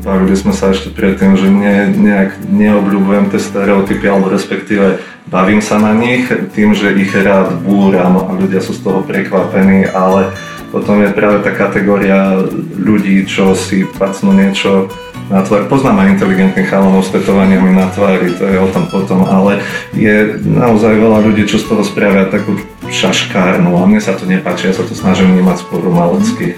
Bavili sme sa ešte predtým, že ne, nejak neobľúbujem tie stereotypy, alebo respektíve bavím sa na nich tým, že ich rád búram a ľudia sú z toho prekvapení, ale potom je práve tá kategória ľudí, čo si pacnú niečo na tvár. Poznám aj inteligentných chalanov s tetovaniami na tvári, to je o tom potom, ale je naozaj veľa ľudí, čo z toho spravia takú šaškárnu a mne sa to nepáči, ja sa to snažím vnímať skôr umalecky.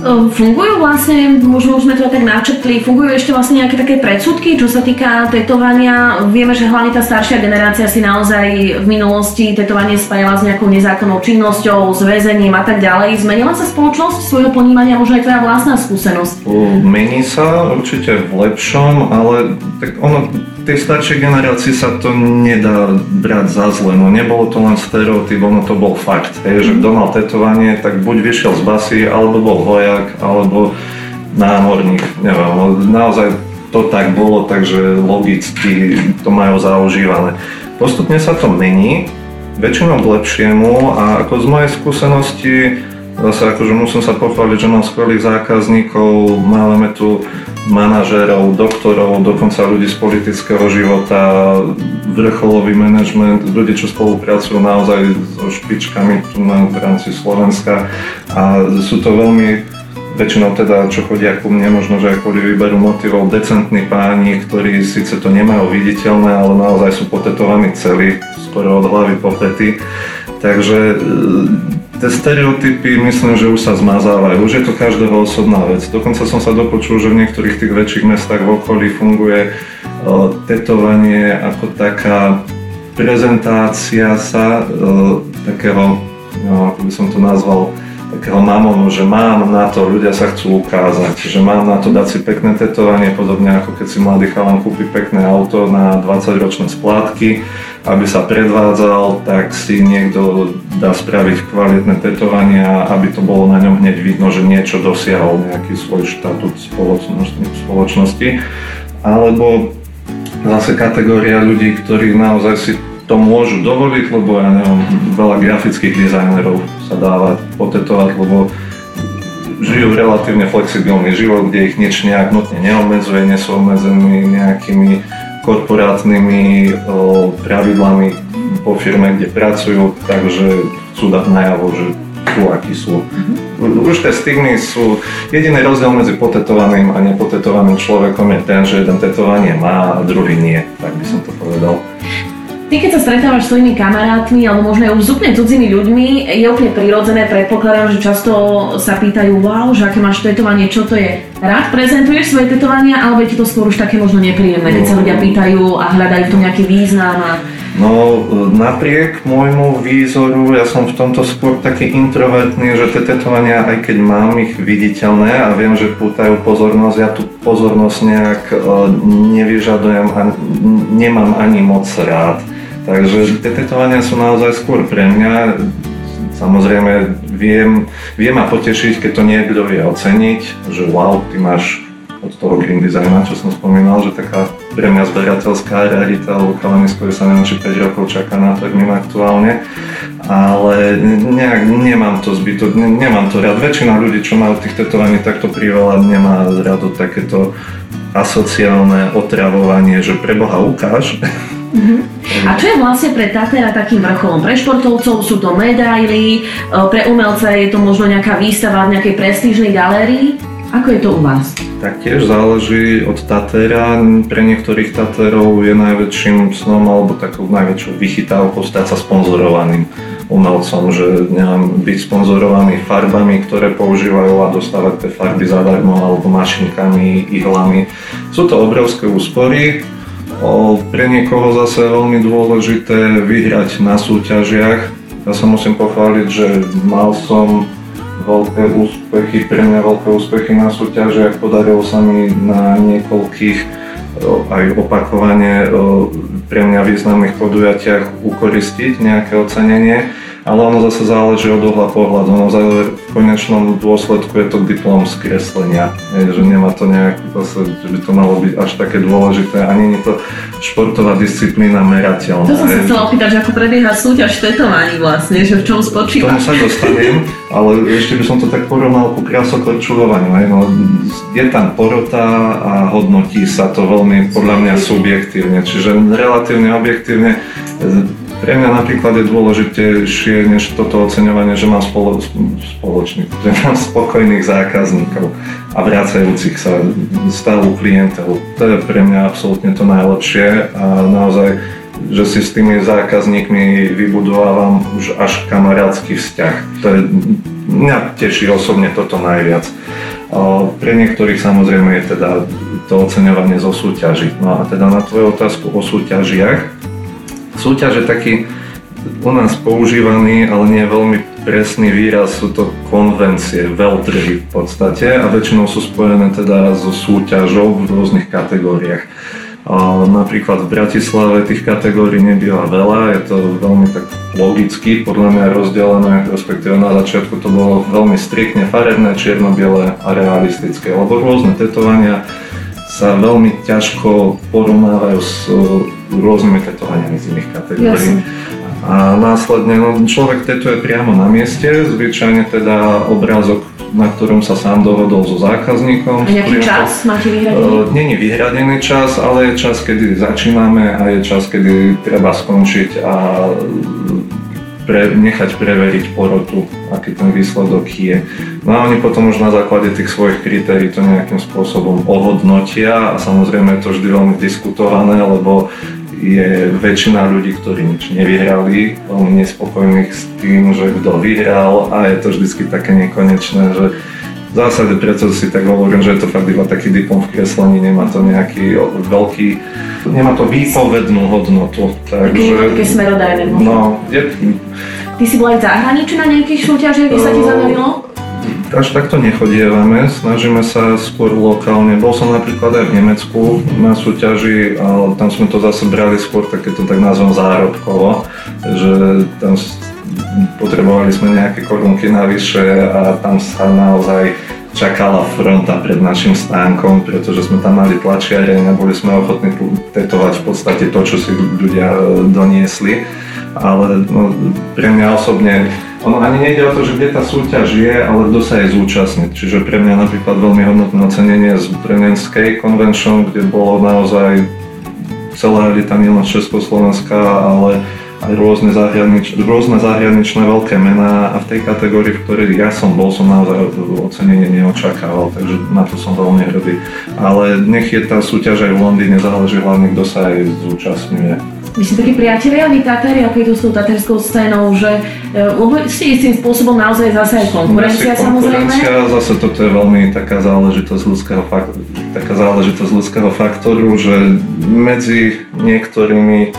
Ehm, fungujú vlastne, možno už sme to tak načrtli, fungujú ešte vlastne nejaké také predsudky, čo sa týka tetovania. Vieme, že hlavne tá staršia generácia si naozaj v minulosti tetovanie spájala s nejakou nezákonnou činnosťou, s väzením a tak ďalej. Zmenila sa spoločnosť svojho ponímania, možno aj tvoja vlastná skúsenosť? Mení sa určite v lepšom, ale tak ono, tej staršej generácii sa to nedá brať za zle, no nebolo to len stereotyp, ono to bol fakt. Hej, že kto mal tetovanie, tak buď vyšiel z basy, alebo bol vojak, alebo námorník, neviem, no naozaj to tak bolo, takže logicky to majú zaužívané. Postupne sa to mení, väčšinou k lepšiemu a ako z mojej skúsenosti zase akože musím sa pochváliť, že mám skvelých zákazníkov, máme tu manažérov, doktorov, dokonca ľudí z politického života, vrcholový manažment, ľudí, čo spolupracujú naozaj so špičkami tu na rámci Slovenska a sú to veľmi väčšinou teda, čo chodia ku mne, možno, že aj kvôli výberu motivov, decentní páni, ktorí síce to nemajú viditeľné, ale naozaj sú potetovaní celí, skoro od hlavy po pety. Takže Tie stereotypy myslím, že už sa zmazávajú, už je to každého osobná vec. Dokonca som sa dopočul, že v niektorých tých väčších mestách v okolí funguje uh, tetovanie ako taká prezentácia sa uh, takého, no, ako by som to nazval, takého mamonu, že mám na to, ľudia sa chcú ukázať, že mám na to dať si pekné tetovanie, podobne ako keď si mladý chalan kúpi pekné auto na 20-ročné splátky, aby sa predvádzal, tak si niekto dá spraviť kvalitné tetovania, aby to bolo na ňom hneď vidno, že niečo dosiahol, nejaký svoj štatút spoločnosti, spoločnosti. Alebo zase kategória ľudí, ktorí naozaj si to môžu dovoliť, lebo ja neviem, veľa grafických dizajnerov sa dáva potetovať, lebo žijú relatívne flexibilný život, kde ich nič nejak nutne neobmedzuje, nie sú obmedzení nejakými korporátnymi o, pravidlami po firme, kde pracujú, takže chcú dať najavo, že sú, akí sú. Mm-hmm. Už tie stigmy sú, jediný rozdiel medzi potetovaným a nepotetovaným človekom je ten, že jeden tetovanie má a druhý nie, tak by som to povedal. Ty keď sa stretávaš s svojimi kamarátmi alebo možno aj už úplne cudzími ľuďmi, je úplne prirodzené, predpokladám, že často sa pýtajú, wow, že aké máš tetovanie, čo to je. Rád prezentuješ svoje tetovania, alebo je ti to skôr už také možno nepríjemné, keď sa ľudia pýtajú a hľadajú v tom nejaký význam a No napriek môjmu výzoru, ja som v tomto skôr taký introvertný, že tie tetovania, aj keď mám ich viditeľné a viem, že pútajú pozornosť, ja tú pozornosť nejak e, nevyžadujem a nemám ani moc rád. Takže tie tetovania sú naozaj skôr pre mňa. Samozrejme, viem, viem ma potešiť, keď to niekto vie oceniť, že wow, ty máš od toho green designa, čo som spomínal, že taká pre mňa zberateľská rarita, alebo ktoré sa neviem, či 5 rokov čaká na termín aktuálne. ale nejak nemám to zbyto, nemám to rád. Väčšina ľudí, čo majú tých tetovaní takto priveľa, nemá rado takéto asociálne otravovanie, že pre Boha ukáž. Uh-huh. A čo je vlastne pre Tatera takým vrcholom? Pre športovcov sú to medaily, e, pre umelca je to možno nejaká výstava v nejakej prestížnej galérii? Ako je to u vás? Tak tiež záleží od Tatera. Pre niektorých Taterov je najväčším snom alebo takou najväčšou vychytávkou stať sa sponzorovaným umelcom, že neviem, byť sponzorovaný farbami, ktoré používajú a dostávať tie farby zadarmo alebo mašinkami, ihlami. Sú to obrovské úspory, pre niekoho zase je veľmi dôležité vyhrať na súťažiach. Ja sa musím pochváliť, že mal som veľké úspechy, pre mňa veľké úspechy na súťažiach. Podarilo sa mi na niekoľkých aj opakovane pre mňa významných podujatiach ukoristiť nejaké ocenenie ale ono zase záleží od uhla pohľadu. Ono v konečnom dôsledku je to diplom z kreslenia, je, že nemá to nejak, zase, že by to malo byť až také dôležité, ani nie to športová disciplína merateľná. To som sa chcela opýtať, že ako prebieha súťaž tetovaní vlastne, že v čom spočíva? Tomu sa dostanem, ale ešte by som to tak porovnal ku krásokorčulovaniu. No, je tam porota a hodnotí sa to veľmi podľa mňa subjektívne, čiže relatívne objektívne pre mňa napríklad je dôležitejšie než toto oceňovanie, že mám spolo, spoločný, že mám spokojných zákazníkov a vracajúcich sa stavu klientov. To je pre mňa absolútne to najlepšie a naozaj, že si s tými zákazníkmi vybudovávam už až kamarátsky vzťah. To je, mňa teší osobne toto najviac. Pre niektorých samozrejme je teda to oceňovanie zo súťaží. No a teda na tvoju otázku o súťažiach, Súťaž je taký u nás používaný, ale nie veľmi presný výraz, sú to konvencie, veľtrhy v podstate a väčšinou sú spojené teda so súťažou v rôznych kategóriách. Napríklad v Bratislave tých kategórií nebýva veľa, je to veľmi tak logicky podľa mňa rozdelené, respektíve na začiatku to bolo veľmi striktne farebné, čierno-biele a realistické, lebo rôzne tetovania sa veľmi ťažko porovnávajú s rôznymi tetovaniami z iných kategórií. A následne no, človek tetuje priamo na mieste, zvyčajne teda obrázok na ktorom sa sám dohodol so zákazníkom. A nejaký čas máte vyhradený? Není vyhradený čas, ale je čas, kedy začíname a je čas, kedy treba skončiť a pre, nechať preveriť porotu, aký ten výsledok je. No a oni potom už na základe tých svojich kritérií to nejakým spôsobom ohodnotia a samozrejme je to vždy veľmi diskutované, lebo je väčšina ľudí, ktorí nič nevyhrali, veľmi nespokojných s tým, že kto vyhral a je to vždy také nekonečné, že v zásade preto si tak hovorím, že je to fakt iba taký diplom v kreslení, nemá to nejaký veľký, nemá to výpovednú hodnotu. Takže, také smerodajné No, je... Ty si bol aj v zahraničí na nejakých súťažiach, kde sa ti zadarilo? Až takto nechodievame, snažíme sa skôr lokálne. Bol som napríklad aj v Nemecku na súťaži, ale tam sme to zase brali skôr takéto tak nazvem zárobkovo, že tam potrebovali sme nejaké korunky navyše a tam sa naozaj čakala fronta pred našim stánkom, pretože sme tam mali tlačiare a boli sme ochotní tetovať v podstate to, čo si ľudia e, doniesli. Ale no, pre mňa osobne, ono ani nejde o to, že kde tá súťaž je, ale kto sa jej zúčastniť. Čiže pre mňa napríklad veľmi hodnotné ocenenie z Brennenskej Convention, kde bolo naozaj celá elita nielen Československa, ale aj rôzne, zahranič, rôzne zahraničné veľké mená a v tej kategórii, v ktorej ja som bol, som naozaj ocenenie neočakával, takže na to som veľmi hrdý. Ale nech je tá súťaž aj v Londýne, záleží hlavne, kto sa aj zúčastňuje. Vy ste takí priatelia, vy Tatári, ako je to s tou taterskou scénou, že e, lebo ste istým spôsobom naozaj zase aj konkurencia, samozrejme? zase toto je veľmi taká záležitosť ľudského, taká záležitosť ľudského faktoru, že medzi niektorými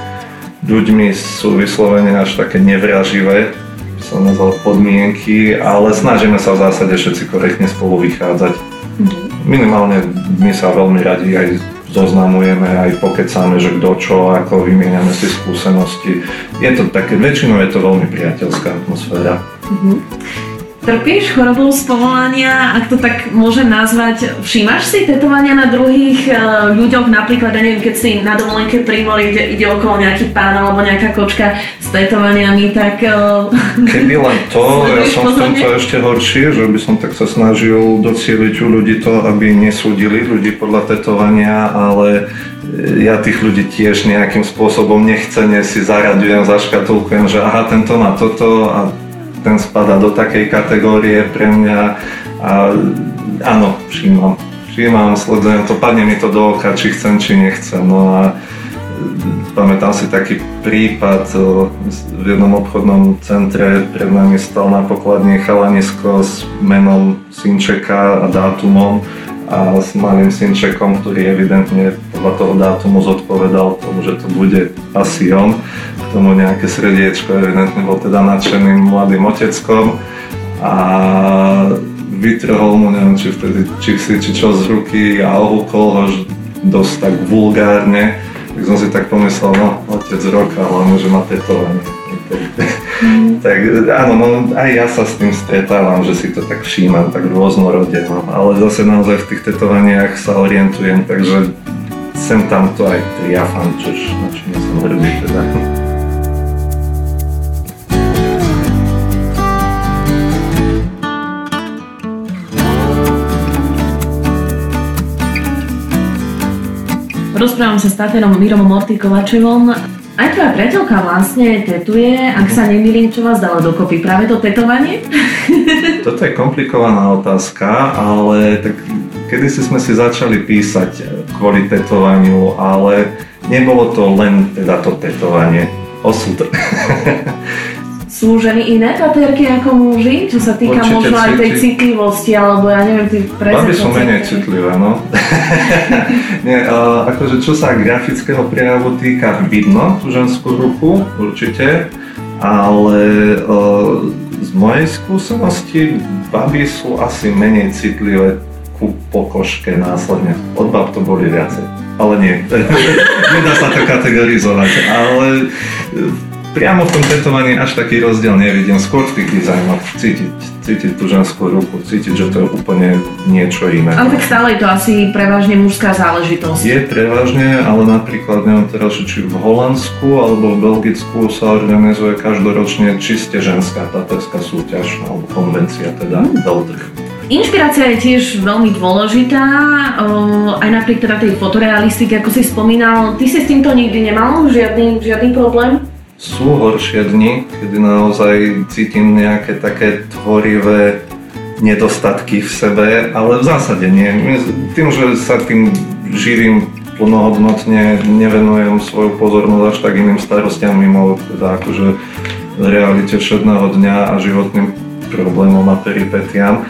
ľuďmi sú vyslovene až také nevraživé, by som nazval podmienky, ale snažíme sa v zásade všetci korektne spolu vychádzať. Mhm. Minimálne my sa veľmi radi aj zoznamujeme, aj pokecáme, že kto čo, ako vymieňame si skúsenosti. Je to také, väčšinou je to veľmi priateľská atmosféra. Mm-hmm. Trpíš chorobou z povolania, ak to tak môžem nazvať, všímaš si tetovania na druhých uh, ľuďoch, napríklad, ja neviem, keď si na dovolenke pri mori, ide, ide okolo nejaký pán alebo nejaká kočka s tetovaniami, tak... Uh, Keby len to, ja som v tomto ešte horší, že by som tak sa snažil docieliť u ľudí to, aby nesúdili ľudí podľa tetovania, ale ja tých ľudí tiež nejakým spôsobom nechcene si zaradujem, zaškatulkujem, že aha, tento má toto a ten spada do takej kategórie pre mňa a áno, všímam. Všímam, sledujem to, padne mi to do oka, či chcem, či nechcem. No a pamätám si taký prípad v jednom obchodnom centre, pred nami stal na pokladni chalanisko s menom synčeka a dátumom a s malým synčekom, ktorý evidentne podľa toho dátumu zodpovedal tomu, že to bude asi on tomu nejaké srdiečko, evidentne bol teda nadšeným mladým oteckom a vytrhol mu, neviem, či vtedy či si, či čo z ruky a ohúkol ho dosť tak vulgárne. Tak som si tak pomyslel, no, otec roka, hlavne, že má tetovanie. Mm. tak áno, no, aj ja sa s tým stretávam, že si to tak všímam, tak rôznorodne, no, ale zase naozaj v tých tetovaniach sa orientujem, takže sem tam to aj triafam, čož na čím som hrdý teda. Rozprávam sa s Taterom Mirom Mortikovačevom. Aj tvoja priateľka vlastne tetuje, ak sa nemýlim, čo vás dalo dokopy, práve to tetovanie? Toto je komplikovaná otázka, ale tak kedy si sme si začali písať kvôli tetovaniu, ale nebolo to len teda to tetovanie. Osud. sú ženy iné tatérky ako muži, čo sa týka Určite možno aj tej citlivosti, alebo ja neviem, ty prezentácie. Baby sú menej citlivé, no. Nie, uh, akože čo sa grafického prejavu týka, vidno tú ženskú ruku, určite, ale uh, z mojej skúsenosti baby sú asi menej citlivé ku pokožke následne. Od bab to boli viacej. Ale nie, nedá sa to kategorizovať, ale priamo v tom tetovaní až taký rozdiel nevidím. Skôr v tých dizajnoch cítiť, cítiť tú ženskú ruku, cítiť, že to je úplne niečo iné. Ale tak stále je to asi prevažne mužská záležitosť. Je prevažne, ale napríklad neviem teraz, či v Holandsku alebo v Belgicku sa organizuje každoročne čiste ženská taterská súťaž alebo konvencia, teda mm. Beltrch. Inšpirácia je tiež veľmi dôležitá, aj napriek teda tej fotorealistiky, ako si spomínal. Ty si s týmto nikdy nemal žiadny, žiadny problém? Sú horšie dni, kedy naozaj cítim nejaké také tvorivé nedostatky v sebe, ale v zásade nie. Tým, že sa tým živím plnohodnotne, nevenujem svoju pozornosť až tak iným starostiam mimo teda akože realite všedného dňa a životným problémom a peripetiám,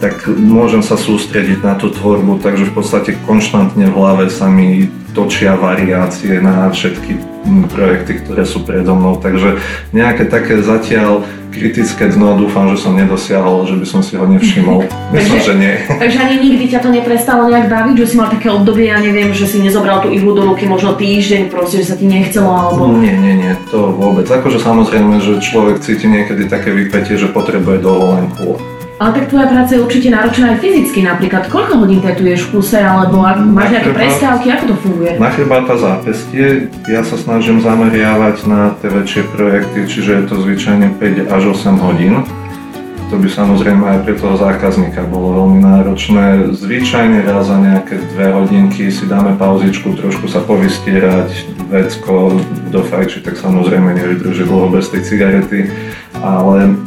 tak môžem sa sústrediť na tú tvorbu, takže v podstate konštantne v hlave sa mi točia variácie na všetky projekty, ktoré sú predo mnou, takže nejaké také zatiaľ kritické dno dúfam, že som nedosiahol, že by som si ho nevšimol. Myslím, že nie. Takže ani nikdy ťa to neprestalo nejak baviť, že si mal také obdobie, ja neviem, že si nezobral tú ihlu do ruky možno týždeň, proste, že sa ti nechcelo alebo... Nie, nie, nie, to vôbec. Akože samozrejme, že človek cíti niekedy také vypätie, že potrebuje dovolenku ale tak tvoja práca je určite náročná aj fyzicky napríklad. Koľko hodín tetuješ v kuse, alebo ak máš nejaké prestávky, ako to funguje? Na chrbáta zápestie ja sa snažím zameriavať na tie väčšie projekty, čiže je to zvyčajne 5 až 8 hodín. To by samozrejme aj pre toho zákazníka bolo veľmi náročné. Zvyčajne raz za nejaké dve hodinky si dáme pauzičku, trošku sa povystierať, vecko, kto fajči, tak samozrejme nevydrží dlho bez tej cigarety, ale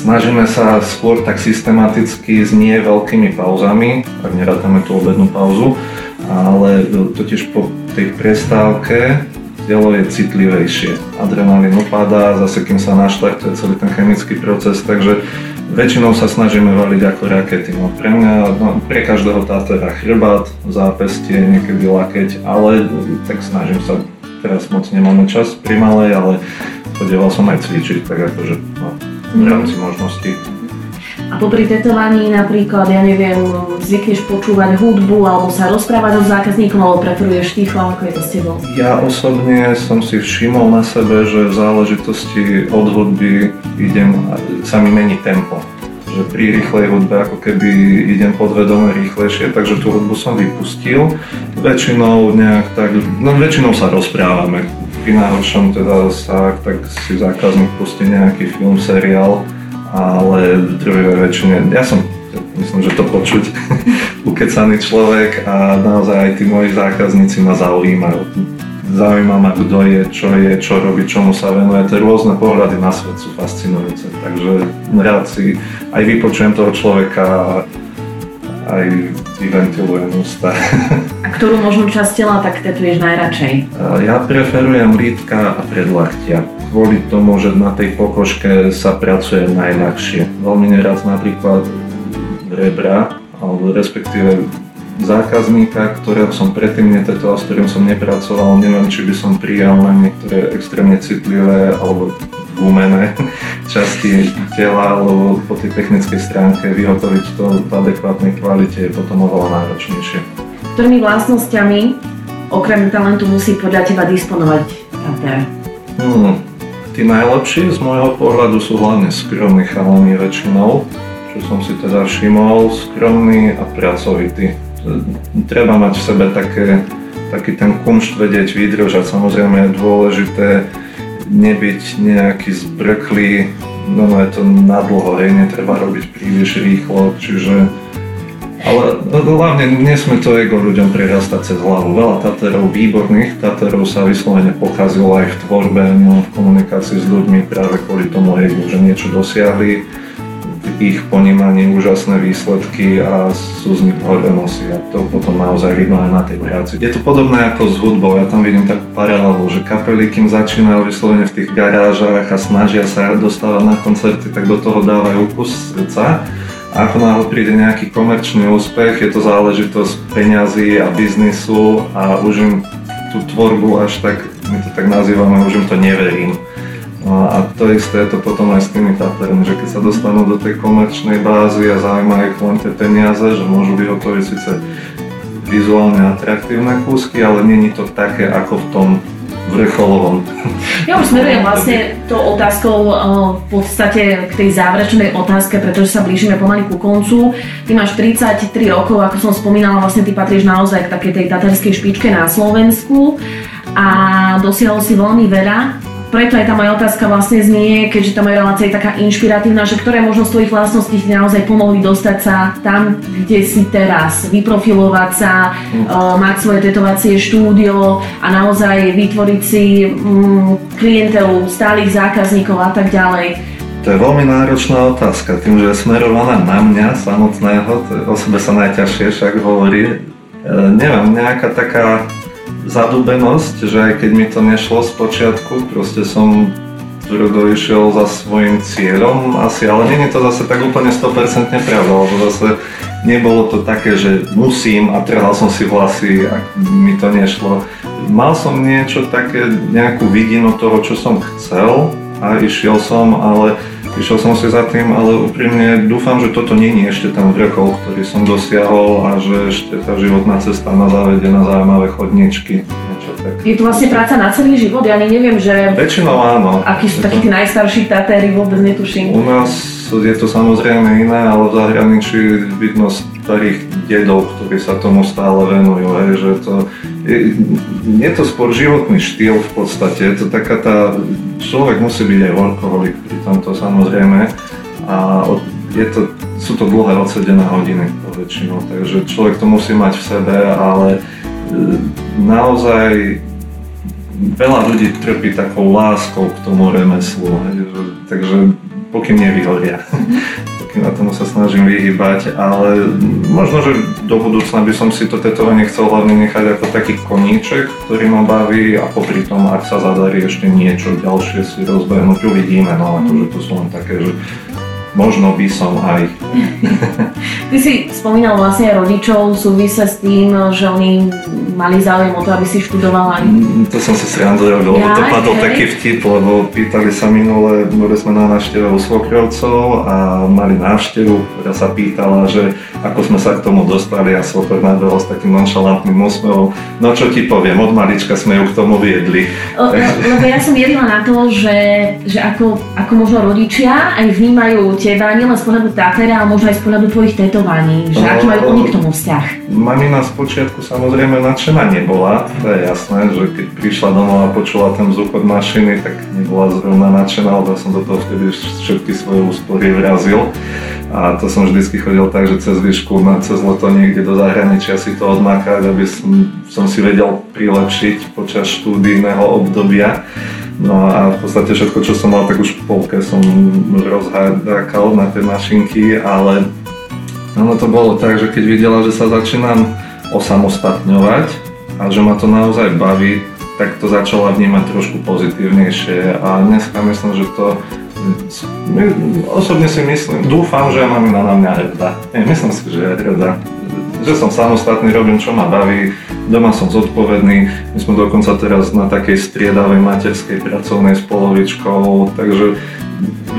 Snažíme sa skôr tak systematicky s nie veľkými pauzami, ak nerátame tú obednú pauzu, ale totiž po tej prestávke telo je citlivejšie. Adrenalín upadá, zase kým sa naštartuje celý ten chemický proces, takže väčšinou sa snažíme valiť ako rakety. No, pre mňa, no, pre každého tátera chrbát, zápestie, niekedy lakeť, ale tak snažím sa, teraz moc nemáme čas pri malej, ale chodieval som aj cvičiť, tak akože no, v rámci možností. A popri tetovaní napríklad, ja neviem, zvykneš počúvať hudbu alebo sa rozprávať so zákazníkom alebo preferuješ ticho, ako je to s tebou? Ja osobne som si všimol na sebe, že v záležitosti od hudby idem, sa mi mení tempo že pri rýchlej hudbe ako keby idem podvedome rýchlejšie, takže tú hudbu som vypustil. Väčšinou nejak tak, no väčšinou sa rozprávame. Pri najhoršom teda sa tak si zákazník pustí nejaký film, seriál, ale v druhej väčšine, ja som myslím, že to počuť, ukecaný človek a naozaj aj tí moji zákazníci ma zaujímajú zaujíma ma, kto je, čo je, čo robí, čomu sa venuje. Tie rôzne pohľady na svet sú fascinujúce. Takže rád si aj vypočujem toho človeka a aj vyventilujem ústa. A ktorú možno časť tela tak tetuješ najradšej? Ja preferujem lítka a predlaktia. Kvôli tomu, že na tej pokožke sa pracuje najľahšie. Veľmi neraz napríklad rebra, alebo respektíve zákazníka, ktorého som predtým netetoval, s ktorým som nepracoval, neviem, či by som prijal na niektoré extrémne citlivé alebo gumené časti tela, alebo po tej technickej stránke vyhotoviť to v adekvátnej kvalite je potom oveľa náročnejšie. Ktorými vlastnosťami okrem talentu musí podľa teba disponovať Tater? Hmm, tí najlepší z môjho pohľadu sú hlavne skromní chalani väčšinou, čo som si teda všimol, skromný a pracovitý treba mať v sebe také, taký ten kumšt vedieť vydržať. Samozrejme je dôležité nebyť nejaký zbrklý, no, no je to nadlho, hej, netreba robiť príliš rýchlo, čiže ale no, hlavne nesme to ego ľuďom prerastať cez hlavu. Veľa Taterov, výborných Taterov sa vyslovene pokazilo aj v tvorbe, no, v komunikácii s ľuďmi práve kvôli tomu ego, že niečo dosiahli, ich ponímaní úžasné výsledky a sú z nich hore a to potom naozaj vidno aj na tej práci. Je to podobné ako s hudbou, ja tam vidím takú paralelu, že kapely, kým začínajú vyslovene v tých garážach a snažia sa dostávať na koncerty, tak do toho dávajú kus srdca ako náhle príde nejaký komerčný úspech, je to záležitosť peňazí a biznisu a už im tú tvorbu až tak, my to tak nazývame, už im to neverím. No a to isté je to potom aj s tými tapermi, že keď sa dostanú do tej komerčnej bázy a zaujímajú ich len tie peniaze, že môžu vyhotoviť síce vizuálne atraktívne kúsky, ale není to také ako v tom vrcholovom. Ja už smerujem vlastne tou otázkou v podstate k tej záverečnej otázke, pretože sa blížime pomaly ku koncu. Ty máš 33 rokov, ako som spomínala, vlastne ty patríš naozaj k takej tej taterskej špičke na Slovensku a dosiahol si veľmi veľa preto aj tá moja otázka vlastne znie, keďže tá moja relácia je taká inšpiratívna, že ktoré možno z tvojich vlastností ti naozaj pomohli dostať sa tam, kde si teraz, vyprofilovať sa, mm. uh, mať svoje tetovacie štúdio a naozaj vytvoriť si um, klientelu, stálych zákazníkov a tak ďalej. To je veľmi náročná otázka, tým, že je smerovaná na mňa samotného, to je o sebe sa najťažšie však hovorí. E, neviem, nejaká taká zadubenosť, že aj keď mi to nešlo z počiatku, proste som tvrdo išiel za svojim cieľom asi, ale nie je to zase tak úplne 100% pravda, lebo zase nebolo to také, že musím a trhal som si vlasy, ak mi to nešlo. Mal som niečo také, nejakú vidinu toho, čo som chcel a išiel som, ale Išiel som si za tým, ale úprimne dúfam, že toto je ešte ten vrchol, ktorý som dosiahol a že ešte tá životná cesta ma zavedie na zaujímavé chodničky. Je to vlastne práca na celý život? Ja ani neviem, že... Väčšinou áno. Akí sú takí tí najstarší tatéry, vôbec netuším. U nás je to samozrejme iné, ale v zahraničí vidno starých dedov, ktorí sa tomu stále venujú, hej, že to je, to skôr životný štýl v podstate, je to taká tá, človek musí byť aj workoholik pri tomto samozrejme a je to, sú to dlhé odsedené hodiny väčšinou, takže človek to musí mať v sebe, ale e, naozaj veľa ľudí trpí takou láskou k tomu remeslu, takže pokým nevyhoria. na tomu sa snažím vyhybať, ale možno, že do budúcna by som si to tetovanie chcel hlavne nechať ako taký koníček, ktorý ma baví a popri tom, ak sa zadarí ešte niečo ďalšie si rozbehnúť, uvidíme, no ale to, že to sú len také, že možno by som aj. Ty si spomínal vlastne rodičov, súvise s tým, že oni mali záujem o to, aby si študovala aj... Mm, to som si srandu robil, lebo to padol hej. taký vtip, lebo pýtali sa minule, boli sme na návšteve u svokrovcov a mali návštevu, ktorá sa pýtala, že ako sme sa k tomu dostali a svokor nadvehol s takým nonšalantným úsmevom. No čo ti poviem, od malička sme ju k tomu viedli. O, lebo ja som jedila na to, že, že ako, ako možno rodičia aj vnímajú teba nielen z pohľadu Tatera, ale možno aj z pohľadu tvojich tetovaní, že aký majú oni k tomu vzťah? Mamina z počiatku samozrejme nadšená nebola, to je jasné, že keď prišla domov a počula ten zvuk od mašiny, tak nebola zrovna nadšená, lebo som do toho vtedy všetky svoje úspory vrazil. A to som vždycky chodil tak, že cez výšku, cez leto niekde do zahraničia si to odmakať, aby som, som si vedel prilepšiť počas štúdijného obdobia. No a v podstate všetko, čo som mal, tak už v polke som rozhádakal na tie mašinky, ale ono to bolo tak, že keď videla, že sa začínam osamostatňovať a že ma to naozaj baví, tak to začala vnímať trošku pozitívnejšie a dneska myslím, že to Osobne si myslím, dúfam, že mamina na mňa hrdá. Myslím si, že je hrdá. Že som samostatný, robím čo ma baví, doma som zodpovedný. My sme dokonca teraz na takej striedavej materskej pracovnej s polovičkou, takže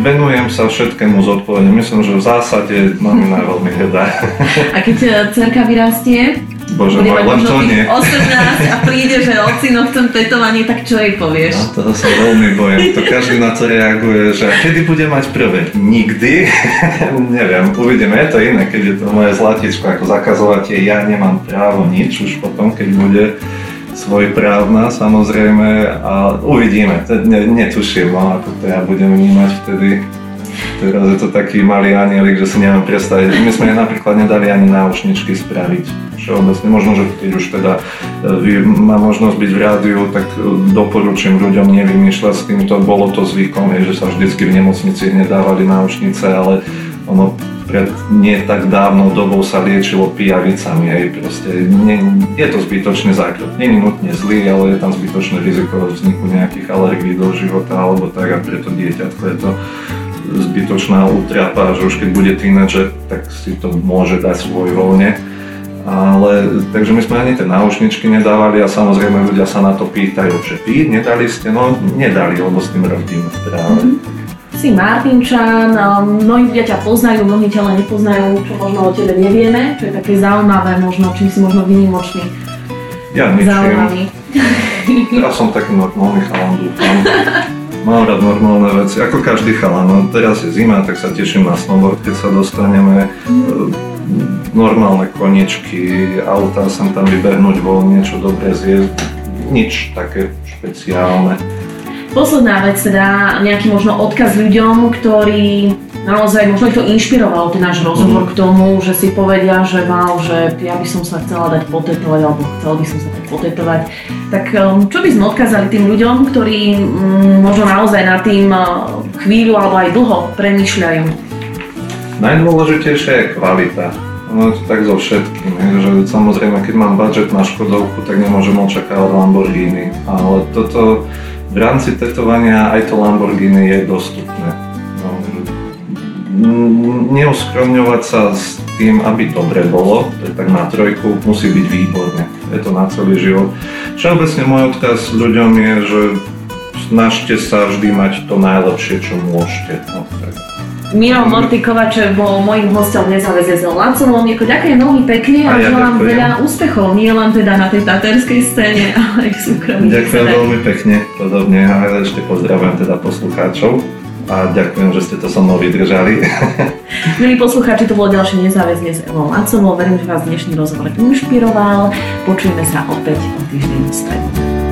venujem sa všetkému zodpovedne. Myslím, že v zásade mamina veľmi hrdá. A keď e, dcerka vyrastie, Bože bude len to nie. 18 a príde, že ocino v tom tetovaní, tak čo jej povieš? No, toho sa veľmi bojím. To každý na to reaguje, že kedy bude mať prvé? Nikdy. Neviem, uvidíme. Je to iné, keď je to moje zlatičko, ako zakazovať je, ja nemám právo nič už potom, keď bude svojprávna samozrejme a uvidíme, ne, netuším, no, ako to ja budem vnímať vtedy Teraz je to taký malý anielik, že si neviem predstaviť. My sme napríklad nedali ani náušničky spraviť. Všeobecne, možno, že keď už teda e, má možnosť byť v rádiu, tak e, doporučím ľuďom nevymýšľať s týmto. Bolo to zvykom, že sa vždycky v nemocnici nedávali náušnice, ale ono pred nie tak dávnou dobou sa liečilo pijavicami, hej, proste nie, je to zbytočný zákrok. Je nutne zlý, ale je tam zbytočné riziko vzniku nejakých alergií do života alebo tak a preto dieťatko je to zbytočná utrapa, že už keď bude tínedžer, tak si to môže dať svoj voľne. Ale, takže my sme ani tie náušničky nedávali a samozrejme ľudia sa na to pýtajú, že vy nedali ste? No nedali, lebo s tým robíme práve. Mm-hmm. Si Martinčan, mnohí ľudia ťa poznajú, mnohí ťa len nepoznajú, čo možno o tebe nevieme, čo je také zaujímavé možno, čím si možno vynimočný. Ja ničím. Zaujímavý. Ja som taký normálny chalan, dúfam. Mám rád normálne veci, ako každý chalan. No, teraz je zima, tak sa teším na snowboard, keď sa dostaneme. Mm. Normálne koničky, auta, sem tam vybehnúť vo niečo dobré zjesť. Nič také špeciálne. Posledná vec teda, nejaký možno odkaz ľuďom, ktorí naozaj možno ich to inšpirovalo ten náš rozhovor mm. k tomu, že si povedia, že mal, že ja by som sa chcela dať potetovať, alebo chcel by som sa dať potetovať. Tak um, čo by sme odkázali tým ľuďom, ktorí mm, možno naozaj na tým uh, chvíľu alebo aj dlho premýšľajú? Najdôležitejšia je kvalita. No je to tak so všetkým, že samozrejme keď mám budget na Škodovku, tak nemôžem očakávať Lamborghini, ale toto v rámci tetovania aj to Lamborghini je dostupné neoskromňovať sa s tým, aby dobre bolo, to je tak na trojku, musí byť výborne. Je to na celý život. Všeobecne môj odkaz ľuďom je, že snažte sa vždy mať to najlepšie, čo môžete. No, tak. Miro Mortikovač bol môjim hostom v Nezáväze s Lancovom. ďakujem veľmi pekne a, ja želám veľa úspechov, nie len teda na tej taterskej scéne, ale aj v súkromí. Ďakujem veľmi pekne, podobne a ešte pozdravujem teda poslucháčov a ďakujem, že ste to so mnou vydržali. Milí poslucháči, to bolo ďalšie nezáväzne s Evou Lacovou. Verím, že vás dnešný rozhovor inšpiroval. Počujeme sa opäť o týždeň v stredu.